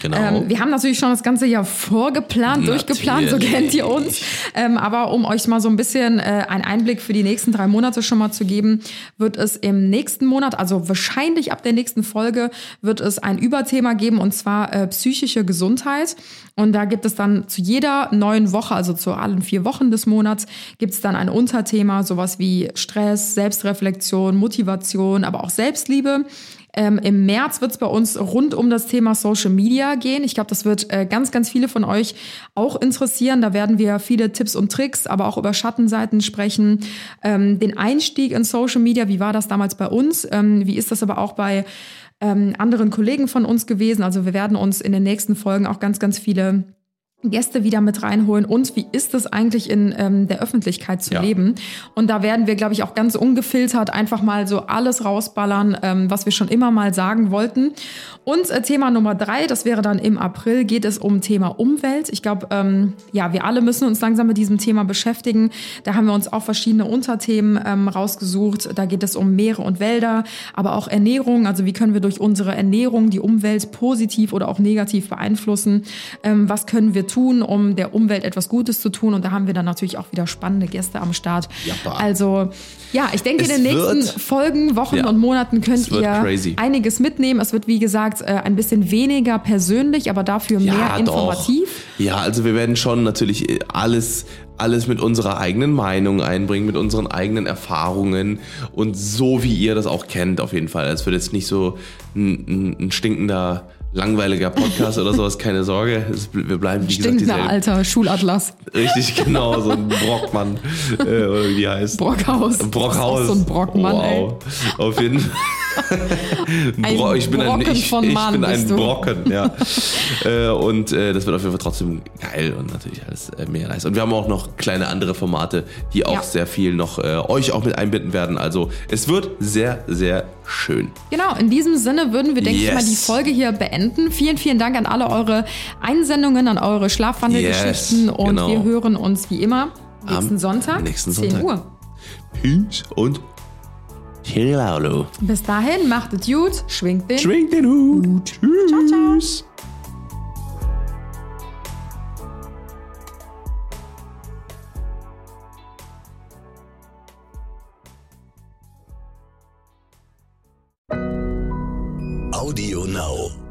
genau. Ähm, wir haben natürlich schon das ganze Jahr vorgeplant, durchgeplant, so Natürlich. kennt ihr uns. Ähm, aber um euch mal so ein bisschen äh, einen Einblick für die nächsten drei Monate schon mal zu geben, wird es im nächsten Monat, also wahrscheinlich ab der nächsten Folge, wird es ein Überthema geben und zwar äh, psychische Gesundheit. Und da gibt es dann zu jeder neuen Woche, also zu allen vier Wochen des Monats, gibt es dann ein Unterthema, sowas wie Stress, Selbstreflexion, Motivation, aber auch Selbstliebe. Ähm, Im März wird es bei uns rund um das Thema Social Media gehen. Ich glaube, das wird äh, ganz, ganz viele von euch auch interessieren. Da werden wir viele Tipps und Tricks, aber auch über Schattenseiten sprechen. Ähm, den Einstieg in Social Media, wie war das damals bei uns? Ähm, wie ist das aber auch bei ähm, anderen Kollegen von uns gewesen? Also wir werden uns in den nächsten Folgen auch ganz, ganz viele Gäste wieder mit reinholen und wie ist es eigentlich in ähm, der Öffentlichkeit zu Ja. leben. Und da werden wir, glaube ich, auch ganz ungefiltert einfach mal so alles rausballern, ähm, was wir schon immer mal sagen wollten. Und äh, Thema Nummer drei, das wäre dann im April, geht es um Thema Umwelt. Ich glaube, ähm, ja, wir alle müssen uns langsam mit diesem Thema beschäftigen. Da haben wir uns auch verschiedene Unterthemen ähm, rausgesucht. Da geht es um Meere und Wälder, aber auch Ernährung. Also wie können wir durch unsere Ernährung die Umwelt positiv oder auch negativ beeinflussen? Ähm, was können wir tun, um der Umwelt etwas Gutes zu tun? Und da haben wir dann natürlich auch wieder spannende Gäste am Start. Jappa. Also ja, ich denke, Es in den nächsten wird- Folgen, Wochen Ja. und Monaten könnt ihr crazy. einiges mitnehmen. Es wird, wie gesagt, äh, ein bisschen weniger persönlich, aber dafür mehr informativ. Doch. Ja, also wir werden schon natürlich äh, alles, alles mit unserer eigenen Meinung einbringen, mit unseren eigenen Erfahrungen und so wie ihr das auch kennt, auf jeden Fall. Es wird jetzt nicht so ein, ein, ein stinkender, langweiliger Podcast oder sowas, keine Sorge. Es, wir bleiben, wie gesagt, Stinkender dieselben. alter Schulatlas. Richtig, genau, so ein Brockmann, äh, oder wie die heißt. Brockhaus. Brockhaus. So ein Brockmann, wow. Auf jeden Fall. Ein Bro- ich bin ein, Brocken ich, von ich Mann bin ein du. Brocken, ja. äh, und äh, das wird auf jeden Fall trotzdem geil und natürlich alles äh, mega nice. Und wir haben auch noch kleine andere Formate, die auch Ja. sehr viel noch äh, euch auch mit einbinden werden. Also es wird sehr, sehr schön. Genau, in diesem Sinne würden wir, denke ich Yes. mal, die Folge hier beenden. Vielen, vielen Dank an alle eure Einsendungen, an eure Schlafwandelgeschichten Yes, und genau. wir hören uns wie immer nächsten Am Sonntag, nächsten 10 Sonntag. Uhr. Peace und Chilaulo. Bis dahin, macht es gut, schwingt den. Schwingt den Hut. Tschüss. Audio Now.